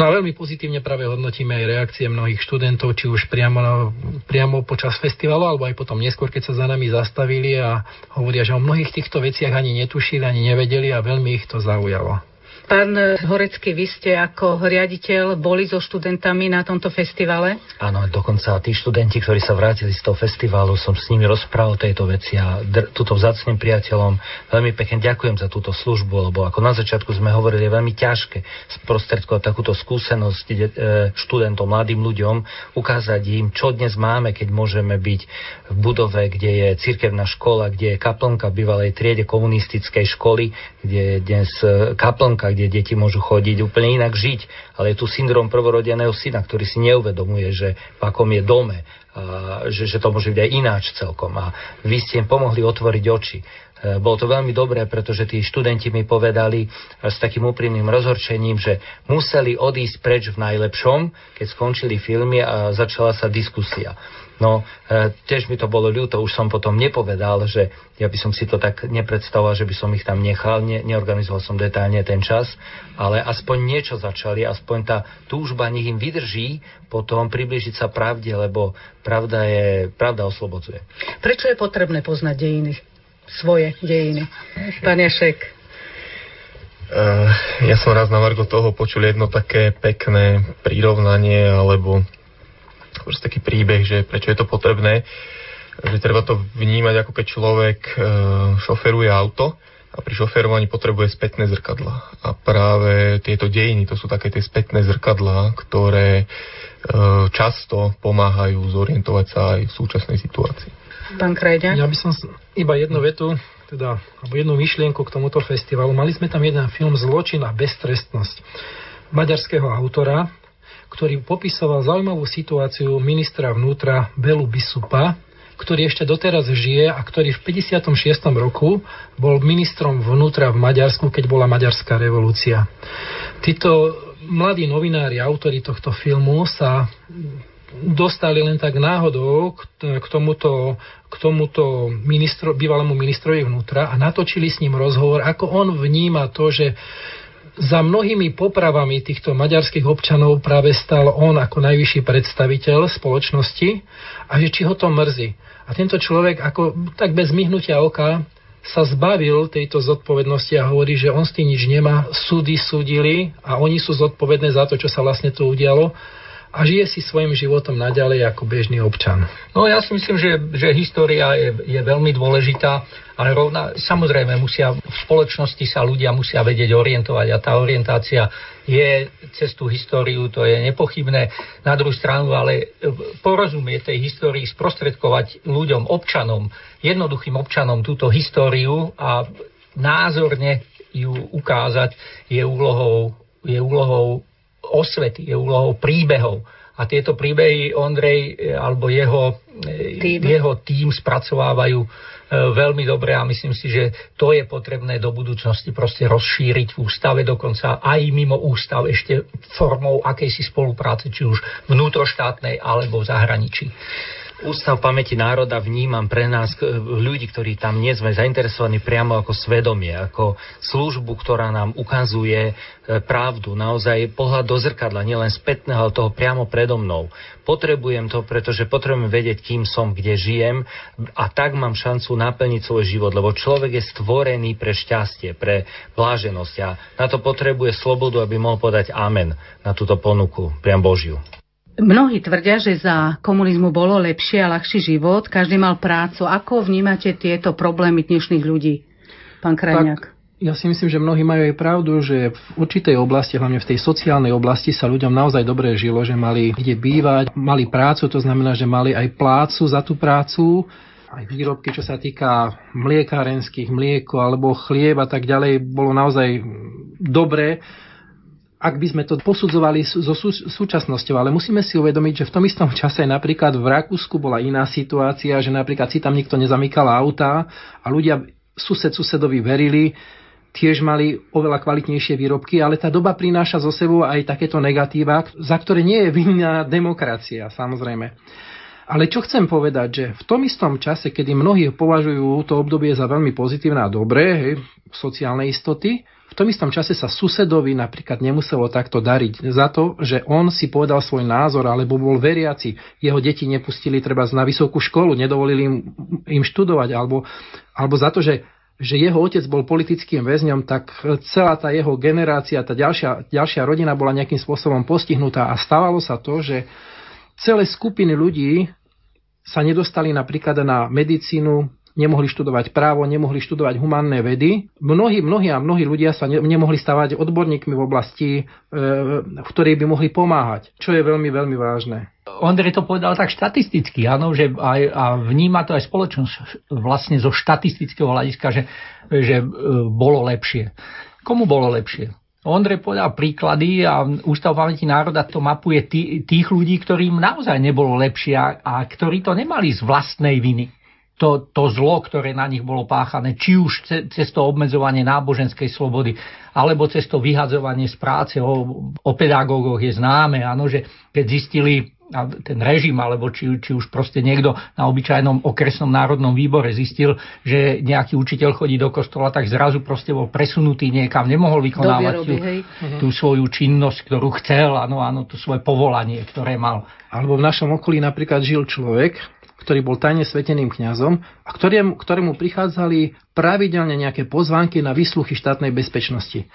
No a veľmi pozitívne práve hodnotíme aj reakcie mnohých študentov, či už priamo, priamo počas festivalu, alebo aj potom neskôr, keď sa za nami zastavili a hovoria, že o mnohých týchto veciach ani netušili, ani nevedeli a veľmi ich to zaujalo. Pán Horecký, vy ste ako riaditeľ boli so študentami na tomto festivale? Áno, dokonca tí študenti, ktorí sa vrátili z toho festivalu, som s nimi rozprával o tejto veci a dr- túto vzácným priateľom veľmi pekne ďakujem za túto službu, lebo ako na začiatku sme hovorili, je veľmi ťažké sprostredkovať takúto skúsenosť e, študentom, mladým ľuďom, ukázať im, čo dnes máme, keď môžeme byť v budove, kde je cirkevná škola, kde je kaplnka bývalej triede komunistickej školy, kde je dnes e, kaplnka, kde deti môžu chodiť úplne inak žiť, ale je tu syndrom prvorodeného syna, ktorý si neuvedomuje, že v akom je dome, a že, že to môže byť aj ináč celkom. A vy ste im pomohli otvoriť oči. E, bolo to veľmi dobré, pretože tí študenti mi povedali s takým úprimným rozhorčením, že museli odísť preč v najlepšom, keď skončili filmy a začala sa diskusia. No, e, tiež mi to bolo ľúto, už som potom nepovedal, že ja by som si to tak nepredstavoval, že by som ich tam nechal, ne, neorganizoval som detálne ten čas, ale aspoň niečo začali, aspoň tá túžba nech im vydrží potom približiť sa pravde, lebo pravda je, pravda oslobodzuje. Prečo je potrebné poznať dejiny? Svoje dejiny. Pán Jašek. Uh, ja som raz na Margo toho počul jedno také pekné prirovnanie alebo proste taký príbeh, že prečo je to potrebné, že treba to vnímať ako keď človek e, šoferuje auto a pri šoferovaní potrebuje spätné zrkadla. A práve tieto dejiny, to sú také tie spätné zrkadla, ktoré e, často pomáhajú zorientovať sa aj v súčasnej situácii. Pán Krajďa? Ja by som iba jednu vetu, teda, alebo jednu myšlienku k tomuto festivalu. Mali sme tam jeden film Zločin a beztrestnosť maďarského autora, ktorý popisoval zaujímavú situáciu ministra vnútra Belu Bisupa, ktorý ešte doteraz žije a ktorý v 56. roku bol ministrom vnútra v Maďarsku, keď bola Maďarská revolúcia. Títo mladí novinári, autori tohto filmu sa dostali len tak náhodou k tomuto, k tomuto ministro, bývalému ministrovi vnútra a natočili s ním rozhovor, ako on vníma to, že za mnohými popravami týchto maďarských občanov práve stal on ako najvyšší predstaviteľ spoločnosti. A že či ho to mrzí. A tento človek ako tak bez myhnutia oka sa zbavil tejto zodpovednosti a hovorí, že on s tým nič nemá, súdy súdili a oni sú zodpovedné za to, čo sa vlastne tu udialo a žije si svojim životom naďalej ako bežný občan. No ja si myslím, že, že história je, je veľmi dôležitá, ale rovna, samozrejme musia, v spoločnosti sa ľudia musia vedieť orientovať a tá orientácia je cez tú históriu, to je nepochybné. Na druhú stranu, ale porozumie tej histórii sprostredkovať ľuďom, občanom, jednoduchým občanom túto históriu a názorne ju ukázať je úlohou, je úlohou osvety, je úlohou príbehov. A tieto príbehy Ondrej e, alebo jeho e, tým, jeho tým spracovávajú e, veľmi dobre a myslím si, že to je potrebné do budúcnosti proste rozšíriť v ústave, dokonca aj mimo ústav ešte formou akejsi spolupráce, či už vnútroštátnej alebo v zahraničí. Ústav pamäti národa vnímam pre nás, ľudí, ktorí tam nie sme zainteresovaní priamo ako svedomie, ako službu, ktorá nám ukazuje e, pravdu, naozaj pohľad do zrkadla, nielen spätného, ale toho priamo predo mnou. Potrebujem to, pretože potrebujem vedieť, kým som, kde žijem a tak mám šancu naplniť svoj život, lebo človek je stvorený pre šťastie, pre bláženosť a na to potrebuje slobodu, aby mohol podať amen na túto ponuku, priam Božiu. Mnohí tvrdia, že za komunizmu bolo lepšie a ľahší život, každý mal prácu. Ako vnímate tieto problémy dnešných ľudí, pán Krajňák? Ja si myslím, že mnohí majú aj pravdu, že v určitej oblasti, hlavne v tej sociálnej oblasti, sa ľuďom naozaj dobre žilo, že mali kde bývať, mali prácu, to znamená, že mali aj plácu za tú prácu, aj výrobky, čo sa týka mliekárenských, mlieko alebo chlieb a tak ďalej, bolo naozaj dobré ak by sme to posudzovali so sú, súčasnosťou, ale musíme si uvedomiť, že v tom istom čase napríklad v Rakúsku bola iná situácia, že napríklad si tam nikto nezamykal auta a ľudia sused susedovi verili, tiež mali oveľa kvalitnejšie výrobky, ale tá doba prináša zo sebou aj takéto negatíva, za ktoré nie je vinná demokracia, samozrejme. Ale čo chcem povedať, že v tom istom čase, kedy mnohí považujú to obdobie za veľmi pozitívne a dobré, hej, sociálne istoty, v tom istom čase sa susedovi napríklad nemuselo takto dariť za to, že on si povedal svoj názor, alebo bol veriaci, jeho deti nepustili treba na vysokú školu, nedovolili im, im študovať, alebo, alebo za to, že že jeho otec bol politickým väzňom, tak celá tá jeho generácia, tá ďalšia, ďalšia rodina bola nejakým spôsobom postihnutá a stávalo sa to, že celé skupiny ľudí sa nedostali napríklad na medicínu, nemohli študovať právo, nemohli študovať humánne vedy. Mnohí, mnohí a mnohí ľudia sa ne, nemohli stavať odborníkmi v oblasti, e, v ktorej by mohli pomáhať, čo je veľmi, veľmi vážne. Ondrej to povedal tak štatisticky, áno, že aj, a vníma to aj spoločnosť vlastne zo štatistického hľadiska, že, že e, bolo lepšie. Komu bolo lepšie? Ondrej povedal príklady a Ústav pamäti národa to mapuje tých ľudí, ktorým naozaj nebolo lepšie a, a ktorí to nemali z vlastnej viny to, to zlo, ktoré na nich bolo páchané, či už cez to obmedzovanie náboženskej slobody, alebo cez to vyhadzovanie z práce. O, o pedagógoch je známe, áno, že keď zistili ten režim, alebo či, či už proste niekto na obyčajnom okresnom národnom výbore zistil, že nejaký učiteľ chodí do kostola, tak zrazu proste bol presunutý niekam, nemohol vykonávať tú, mhm. tú svoju činnosť, ktorú chcel, áno, áno, to svoje povolanie, ktoré mal. Alebo v našom okolí napríklad žil človek, ktorý bol tajne sveteným kňazom a ktorému, ktorému prichádzali pravidelne nejaké pozvánky na výsluchy štátnej bezpečnosti.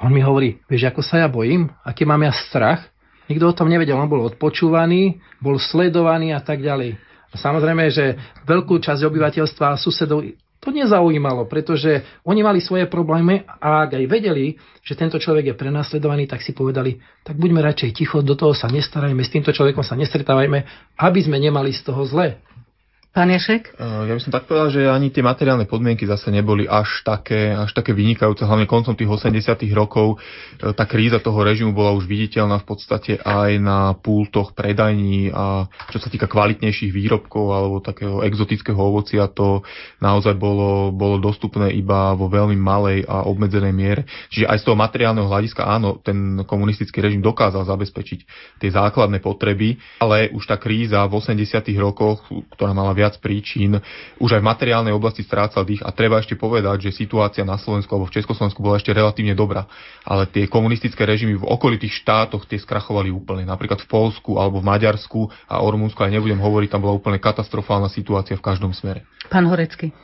On mi hovorí, vieš, ako sa ja bojím, aký mám ja strach. Nikto o tom nevedel, on bol odpočúvaný, bol sledovaný a tak ďalej. A samozrejme, že veľkú časť obyvateľstva a susedov to nezaujímalo, pretože oni mali svoje problémy a ak aj vedeli, že tento človek je prenasledovaný, tak si povedali, tak buďme radšej ticho, do toho sa nestarajme, s týmto človekom sa nestretávajme, aby sme nemali z toho zle. Pán Ješek? Eh, ja by som tak povedal, že ani tie materiálne podmienky zase neboli až také, až také vynikajúce, hlavne koncom tých 80 rokov. Eh, tá kríza toho režimu bola už viditeľná v podstate aj na pultoch predajní a čo sa týka kvalitnejších výrobkov alebo takého exotického ovocia, to naozaj bolo, bolo dostupné iba vo veľmi malej a obmedzenej miere. Čiže aj z toho materiálneho hľadiska áno, ten komunistický režim dokázal zabezpečiť tie základné potreby, ale už tá kríza v 80 rokoch, ktorá mala viac príčin. Už aj v materiálnej oblasti strácal dých a treba ešte povedať, že situácia na Slovensku alebo v Československu bola ešte relatívne dobrá. Ale tie komunistické režimy v okolitých štátoch tie skrachovali úplne. Napríklad v Polsku alebo v Maďarsku a o Rumunsku aj nebudem hovoriť, tam bola úplne katastrofálna situácia v každom smere. Pán Horecký.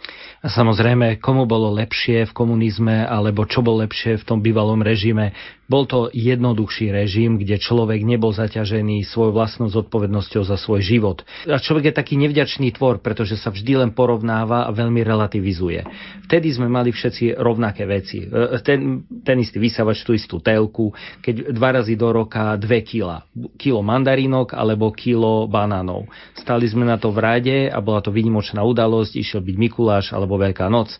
Samozrejme, komu bolo lepšie v komunizme, alebo čo bolo lepšie v tom bývalom režime. Bol to jednoduchší režim, kde človek nebol zaťažený svojou vlastnou zodpovednosťou za svoj život. A človek je taký nevďačný tvor, pretože sa vždy len porovnáva a veľmi relativizuje. Vtedy sme mali všetci rovnaké veci. E, ten, ten istý vysávač, tú istú telku, keď dva razy do roka dve kila. Kilo mandarínok alebo kilo banánov. Stali sme na to v rade a bola to výnimočná udalosť, išiel byť Mikuláš alebo Veľká noc.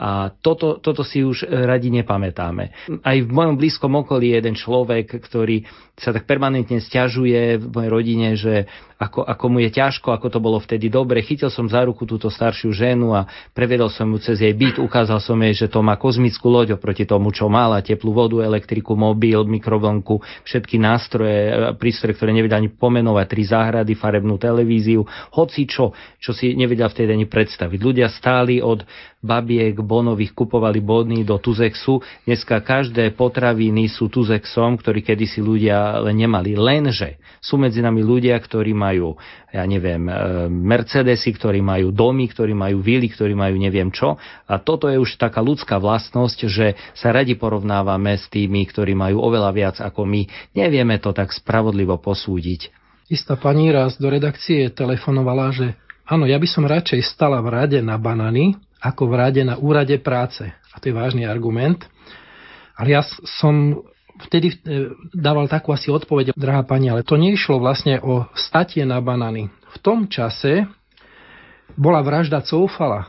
A toto, toto si už radi nepamätáme. Aj v mojom blízkom okolí je jeden človek, ktorý sa tak permanentne stiažuje v mojej rodine, že ako, ako mu je ťažko, ako to bolo vtedy dobre. Chytil som za ruku túto staršiu ženu a prevedol som ju cez jej byt. Ukázal som jej, že to má kozmickú loď oproti tomu, čo mala. Teplú vodu, elektriku, mobil, mikrovlnku, všetky nástroje, prístroje, ktoré nevedia ani pomenovať, tri záhrady, farebnú televíziu, hoci čo, čo si nevedel vtedy ani predstaviť. Ľudia stáli od babiek bonových kupovali bony do Tuzexu. Dneska každé potraviny sú Tuzexom, ktorý kedysi ľudia len nemali. Lenže sú medzi nami ľudia, ktorí majú, ja neviem, e, Mercedesy, ktorí majú domy, ktorí majú vily, ktorí majú neviem čo. A toto je už taká ľudská vlastnosť, že sa radi porovnávame s tými, ktorí majú oveľa viac ako my. Nevieme to tak spravodlivo posúdiť. Istá pani raz do redakcie telefonovala, že áno, ja by som radšej stala v rade na banany, ako v rade na úrade práce. A to je vážny argument. Ale ja som vtedy e, dával takú asi odpoveď, drahá pani, ale to nešlo vlastne o statie na banany. V tom čase bola vražda Coufala,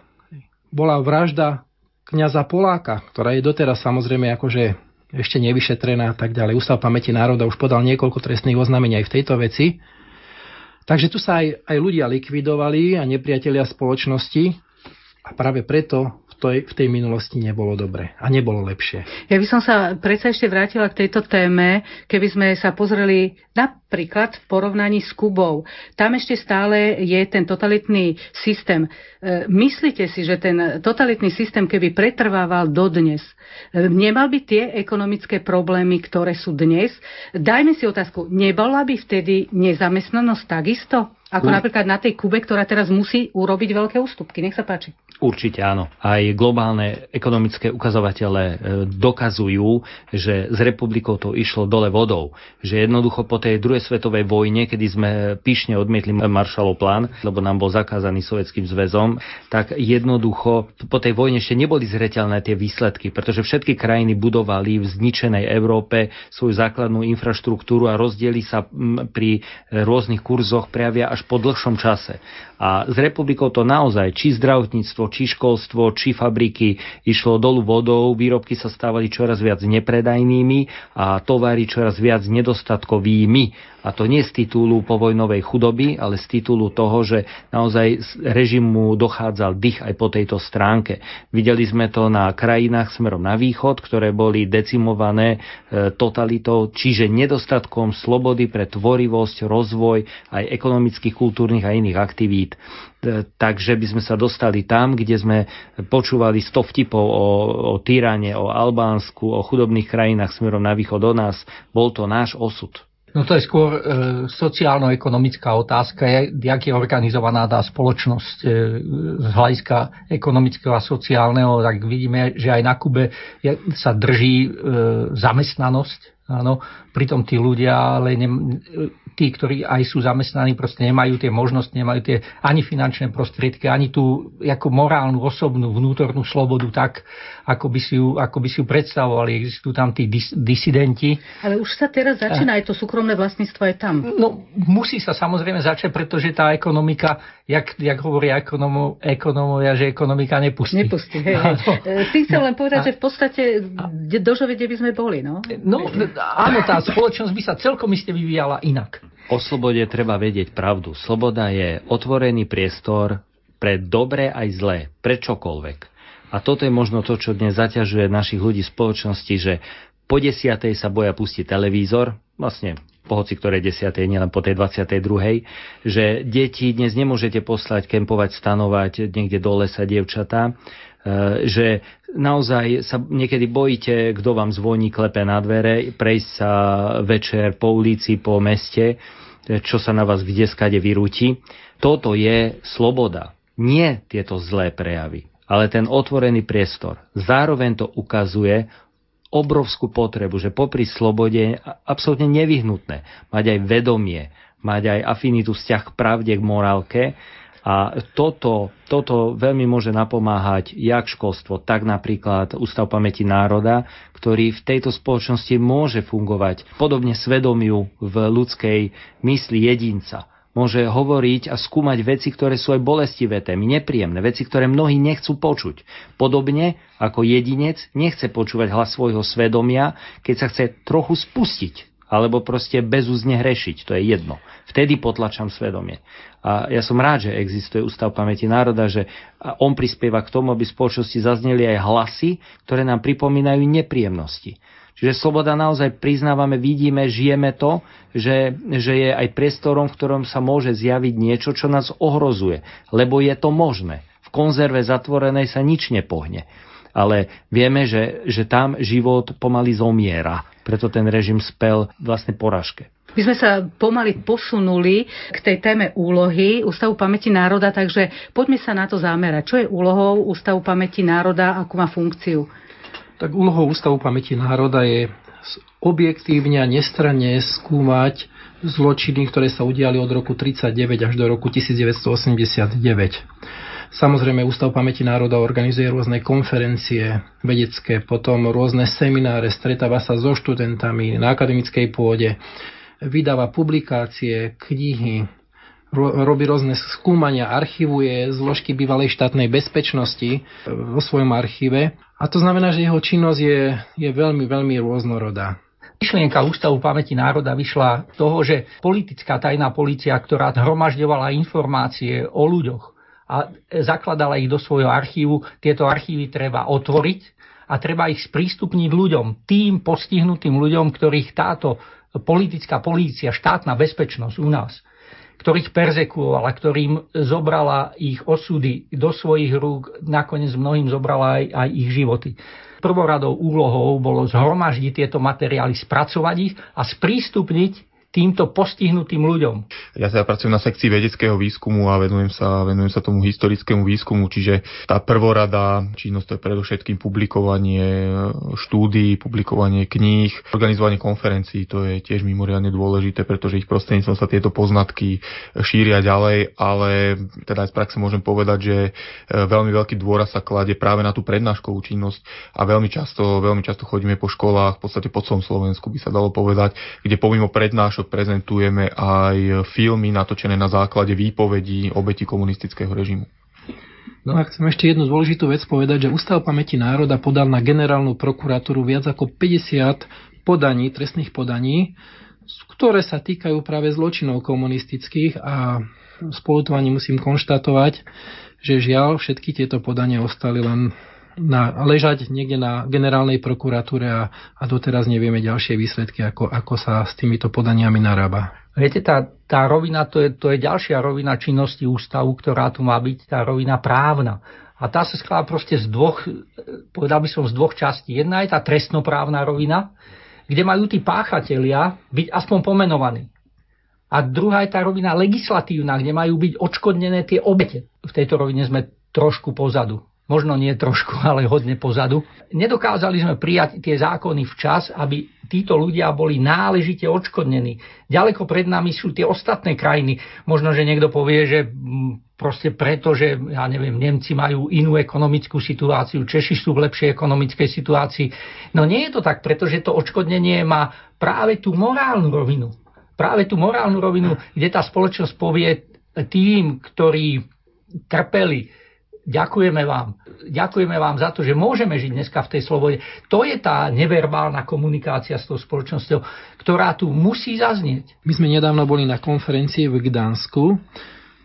bola vražda kniaza Poláka, ktorá je doteraz samozrejme akože ešte nevyšetrená a tak ďalej. Ústav pamäti národa už podal niekoľko trestných oznámení aj v tejto veci. Takže tu sa aj, aj ľudia likvidovali a nepriatelia spoločnosti a práve preto tej, v tej minulosti nebolo dobre a nebolo lepšie. Ja by som sa predsa ešte vrátila k tejto téme, keby sme sa pozreli napríklad v porovnaní s Kubou. Tam ešte stále je ten totalitný systém. E, myslíte si, že ten totalitný systém, keby pretrvával dodnes, e, nemal by tie ekonomické problémy, ktoré sú dnes? Dajme si otázku, nebola by vtedy nezamestnanosť takisto? Ako U... napríklad na tej Kube, ktorá teraz musí urobiť veľké ústupky. Nech sa páči. Určite áno. Aj globálne ekonomické ukazovatele e, dokazujú, že s republikou to išlo dole vodou. Že jednoducho po tej druhej svetovej vojne, kedy sme pyšne odmietli Marshallov plán, lebo nám bol zakázaný sovietským zväzom, tak jednoducho po tej vojne ešte neboli zreteľné tie výsledky, pretože všetky krajiny budovali v zničenej Európe svoju základnú infraštruktúru a rozdiely sa pri rôznych kurzoch prejavia až po dlhšom čase. A s republikou to naozaj, či zdravotníctvo, či školstvo, či fabriky išlo dolu vodou, výrobky sa stávali čoraz viac nepredajnými a tovary čoraz viac nedostatkovými. A to nie z titulu povojnovej chudoby, ale z titulu toho, že naozaj režimu dochádzal dých aj po tejto stránke. Videli sme to na krajinách smerom na východ, ktoré boli decimované e, totalitou, čiže nedostatkom slobody pre tvorivosť, rozvoj aj ekonomických, kultúrnych a iných aktivít E, takže by sme sa dostali tam, kde sme počúvali sto vtipov o, o Týrane, o Albánsku, o chudobných krajinách smerom na východ od nás. Bol to náš osud. No to je skôr e, sociálno-ekonomická otázka, jak je organizovaná tá spoločnosť e, z hľadiska ekonomického a sociálneho, tak vidíme, že aj na Kube je, sa drží e, zamestnanosť, áno, pritom tí ľudia ale ne, tí, ktorí aj sú zamestnaní, proste nemajú tie možnosti, nemajú tie ani finančné prostriedky, ani tú ako morálnu, osobnú, vnútornú slobodu tak, ako by si ju, ako by si ju predstavovali. Existujú tam tí dis, disidenti. Ale už sa teraz začína, aj to súkromné vlastníctvo je tam. No, musí sa samozrejme začať, pretože tá ekonomika, jak, jak hovoria ekonomo, ekonomovia, že ekonomika nepustí. Nepustí, hej, hej. Ty chcel len povedať, a, že v podstate dožove, kde by sme boli, no? No, áno, tá spoločnosť by sa celkom iste vyvíjala inak. O slobode treba vedieť pravdu. Sloboda je otvorený priestor pre dobré aj zlé, pre čokoľvek. A toto je možno to, čo dnes zaťažuje našich ľudí spoločnosti, že po desiatej sa boja pustiť televízor, vlastne po hoci ktorej desiatej, nielen po tej 22. že deti dnes nemôžete poslať, kempovať, stanovať niekde do lesa dievčatá, e, že naozaj sa niekedy bojíte, kto vám zvoní, klepe na dvere, prejsť sa večer po ulici, po meste, čo sa na vás kde skade vyrúti. Toto je sloboda. Nie tieto zlé prejavy, ale ten otvorený priestor. Zároveň to ukazuje obrovskú potrebu, že popri slobode je absolútne nevyhnutné mať aj vedomie, mať aj afinitu vzťah k pravde, k morálke, a toto, toto veľmi môže napomáhať jak školstvo, tak napríklad Ústav pamäti národa, ktorý v tejto spoločnosti môže fungovať podobne svedomiu v ľudskej mysli jedinca. Môže hovoriť a skúmať veci, ktoré sú aj bolestivé témy, nepríjemné, veci, ktoré mnohí nechcú počuť. Podobne ako jedinec nechce počúvať hlas svojho svedomia, keď sa chce trochu spustiť alebo proste bezúzne hrešiť, to je jedno. Vtedy potlačam svedomie. A ja som rád, že existuje Ústav pamäti národa, že on prispieva k tomu, aby v spoločnosti zazneli aj hlasy, ktoré nám pripomínajú nepríjemnosti. Čiže sloboda naozaj priznávame, vidíme, žijeme to, že, že je aj priestorom, v ktorom sa môže zjaviť niečo, čo nás ohrozuje. Lebo je to možné. V konzerve zatvorenej sa nič nepohne ale vieme, že, že tam život pomaly zomiera. Preto ten režim spel vlastne poražke. My sme sa pomaly posunuli k tej téme úlohy Ústavu pamäti národa, takže poďme sa na to zamerať. Čo je úlohou Ústavu pamäti národa, akú má funkciu? Tak úlohou Ústavu pamäti národa je objektívne a nestranne skúmať zločiny, ktoré sa udiali od roku 1939 až do roku 1989. Samozrejme, Ústav pamäti národa organizuje rôzne konferencie vedecké, potom rôzne semináre, stretáva sa so študentami na akademickej pôde, vydáva publikácie, knihy, robí rôzne skúmania, archivuje zložky bývalej štátnej bezpečnosti vo svojom archíve. A to znamená, že jeho činnosť je, je veľmi, veľmi rôznorodá. Myšlienka Ústavu pamäti národa vyšla toho, že politická tajná policia, ktorá hromažďovala informácie o ľuďoch, a zakladala ich do svojho archívu. Tieto archívy treba otvoriť a treba ich sprístupniť ľuďom, tým postihnutým ľuďom, ktorých táto politická polícia, štátna bezpečnosť u nás, ktorých persekuovala, ktorým zobrala ich osudy do svojich rúk, nakoniec mnohým zobrala aj, aj ich životy. Prvoradou úlohou bolo zhromaždiť tieto materiály, spracovať ich a sprístupniť týmto postihnutým ľuďom. Ja sa pracujem na sekcii vedeckého výskumu a venujem sa, venujem sa tomu historickému výskumu, čiže tá prvorada činnosť to je predovšetkým publikovanie štúdií, publikovanie kníh, organizovanie konferencií, to je tiež mimoriadne dôležité, pretože ich prostredníctvom sa tieto poznatky šíria ďalej, ale teda aj z praxe môžem povedať, že e, veľmi veľký dôraz sa kladie práve na tú prednáškovú činnosť a veľmi často, veľmi často chodíme po školách, v podstate po celom Slovensku by sa dalo povedať, kde pomimo prednášok čo prezentujeme aj filmy natočené na základe výpovedí obeti komunistického režimu. No a chcem ešte jednu dôležitú vec povedať, že Ústav pamäti národa podal na generálnu prokuratúru viac ako 50 podaní, trestných podaní, ktoré sa týkajú práve zločinov komunistických a spolutovaní musím konštatovať, že žiaľ všetky tieto podania ostali len na, ležať niekde na generálnej prokuratúre a, a doteraz nevieme ďalšie výsledky, ako, ako sa s týmito podaniami narába. Viete, tá, tá rovina, to je, to je ďalšia rovina činnosti ústavu, ktorá tu má byť, tá rovina právna. A tá sa skladá proste z dvoch, povedal by som z dvoch častí. Jedna je tá trestnoprávna rovina, kde majú tí páchatelia byť aspoň pomenovaní. A druhá je tá rovina legislatívna, kde majú byť odškodnené tie obete. V tejto rovine sme trošku pozadu možno nie trošku, ale hodne pozadu. Nedokázali sme prijať tie zákony včas, aby títo ľudia boli náležite odškodnení. Ďaleko pred nami sú tie ostatné krajiny. Možno, že niekto povie, že mm, proste preto, že ja neviem, Nemci majú inú ekonomickú situáciu, Češi sú v lepšej ekonomickej situácii. No nie je to tak, pretože to odškodnenie má práve tú morálnu rovinu. Práve tú morálnu rovinu, kde tá spoločnosť povie tým, ktorí trpeli, ďakujeme vám. Ďakujeme vám za to, že môžeme žiť dneska v tej slobode. To je tá neverbálna komunikácia s tou spoločnosťou, ktorá tu musí zaznieť. My sme nedávno boli na konferencii v Gdansku,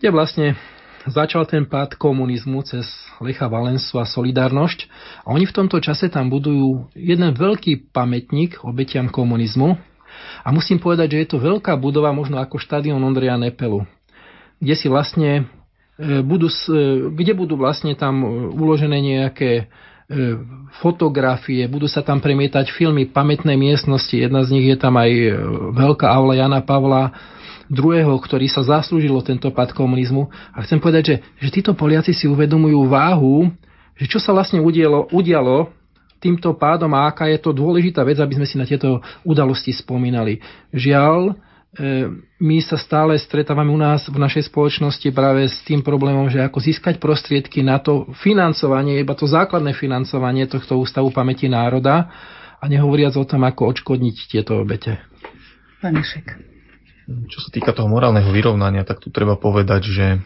kde vlastne začal ten pád komunizmu cez Lecha Valensu a Solidarnosť a oni v tomto čase tam budujú jeden veľký pamätník obetiam komunizmu a musím povedať, že je to veľká budova, možno ako štadión Ondreja Nepelu, kde si vlastne budú, e, kde budú vlastne tam e, uložené nejaké fotografie, budú sa tam premietať filmy pamätnej miestnosti. Jedna z nich je tam aj veľká aula Jana Pavla II, ktorý sa zaslúžilo tento pad komunizmu. A chcem povedať, že, že títo Poliaci si uvedomujú váhu, že čo sa vlastne udialo, udialo týmto pádom a aká je to dôležitá vec, aby sme si na tieto udalosti spomínali. Žiaľ, E, my sa stále stretávame u nás v našej spoločnosti práve s tým problémom, že ako získať prostriedky na to financovanie, iba to základné financovanie tohto ústavu pamäti národa a nehovoriac o tom, ako odškodniť tieto obete. Panešek. Čo sa týka toho morálneho vyrovnania, tak tu treba povedať, že e,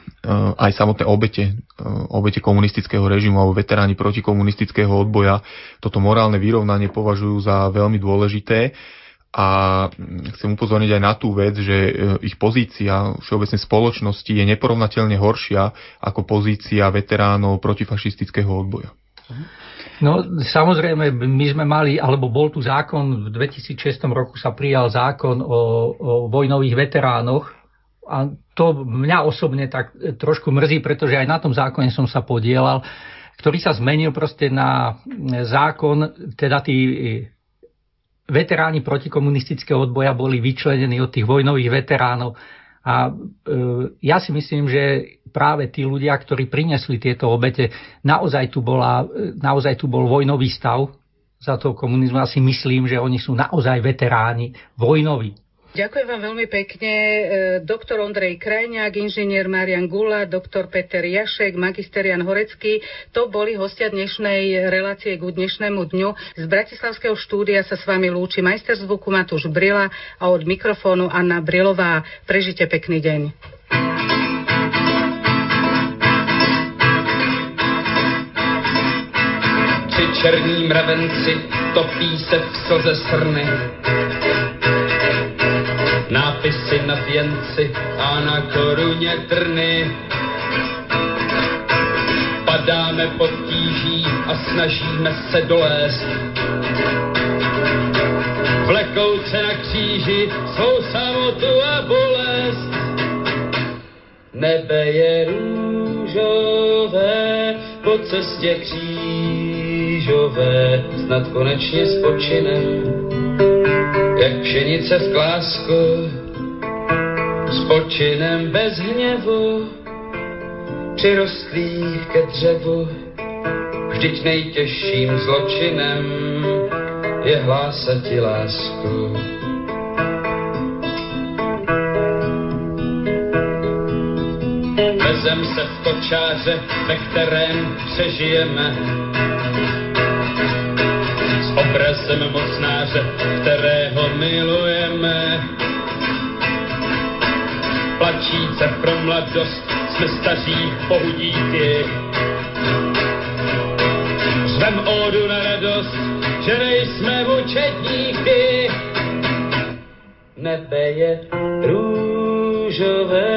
aj samotné obete, e, obete komunistického režimu alebo veteráni protikomunistického odboja toto morálne vyrovnanie považujú za veľmi dôležité a chcem upozorniť aj na tú vec, že e, ich pozícia všeobecnej spoločnosti je neporovnateľne horšia ako pozícia veteránov protifašistického odboja. No samozrejme, my sme mali, alebo bol tu zákon, v 2006 roku sa prijal zákon o, o vojnových veteránoch a to mňa osobne tak trošku mrzí, pretože aj na tom zákone som sa podielal, ktorý sa zmenil proste na zákon, teda tí veteráni protikomunistického odboja boli vyčlenení od tých vojnových veteránov. A e, ja si myslím, že práve tí ľudia, ktorí prinesli tieto obete, naozaj tu, bola, e, naozaj tu bol vojnový stav za to komunizmu. Ja si myslím, že oni sú naozaj veteráni vojnoví. Ďakujem vám veľmi pekne. E, doktor Ondrej Krajňák, inžinier Marian Gula, doktor Peter Jašek, magister Jan Horecký. To boli hostia dnešnej relácie k dnešnému dňu. Z Bratislavského štúdia sa s vami lúči majster zvuku Matúš Brila a od mikrofónu Anna Brilová. Prežite pekný deň. Tři černí mravenci topí se v slze srny nápisy na věnci a na koruně trny. padáme pod tíží a snažíme se dolézt. Vlekouce na kříži svou samotu a bolest. Nebe je růžové, po cestě křížové, snad konečně spočinem, jak pšenice v klásku, spočinem bez hněvu, přirostlých ke dřevu, vždyť nejtěžším zločinem je hlásat ti lásku. Vezem se v kočáře, ve kterém přežijeme. S obrazem mocnáře, kterého milujeme. Plačíce pro mladost, jsme staří bohu díky. Zvem ódu na radost, že nejsme mučedníky. Nebe je růžové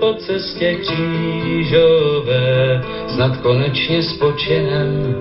po cestě křížové, snad konečně spočinem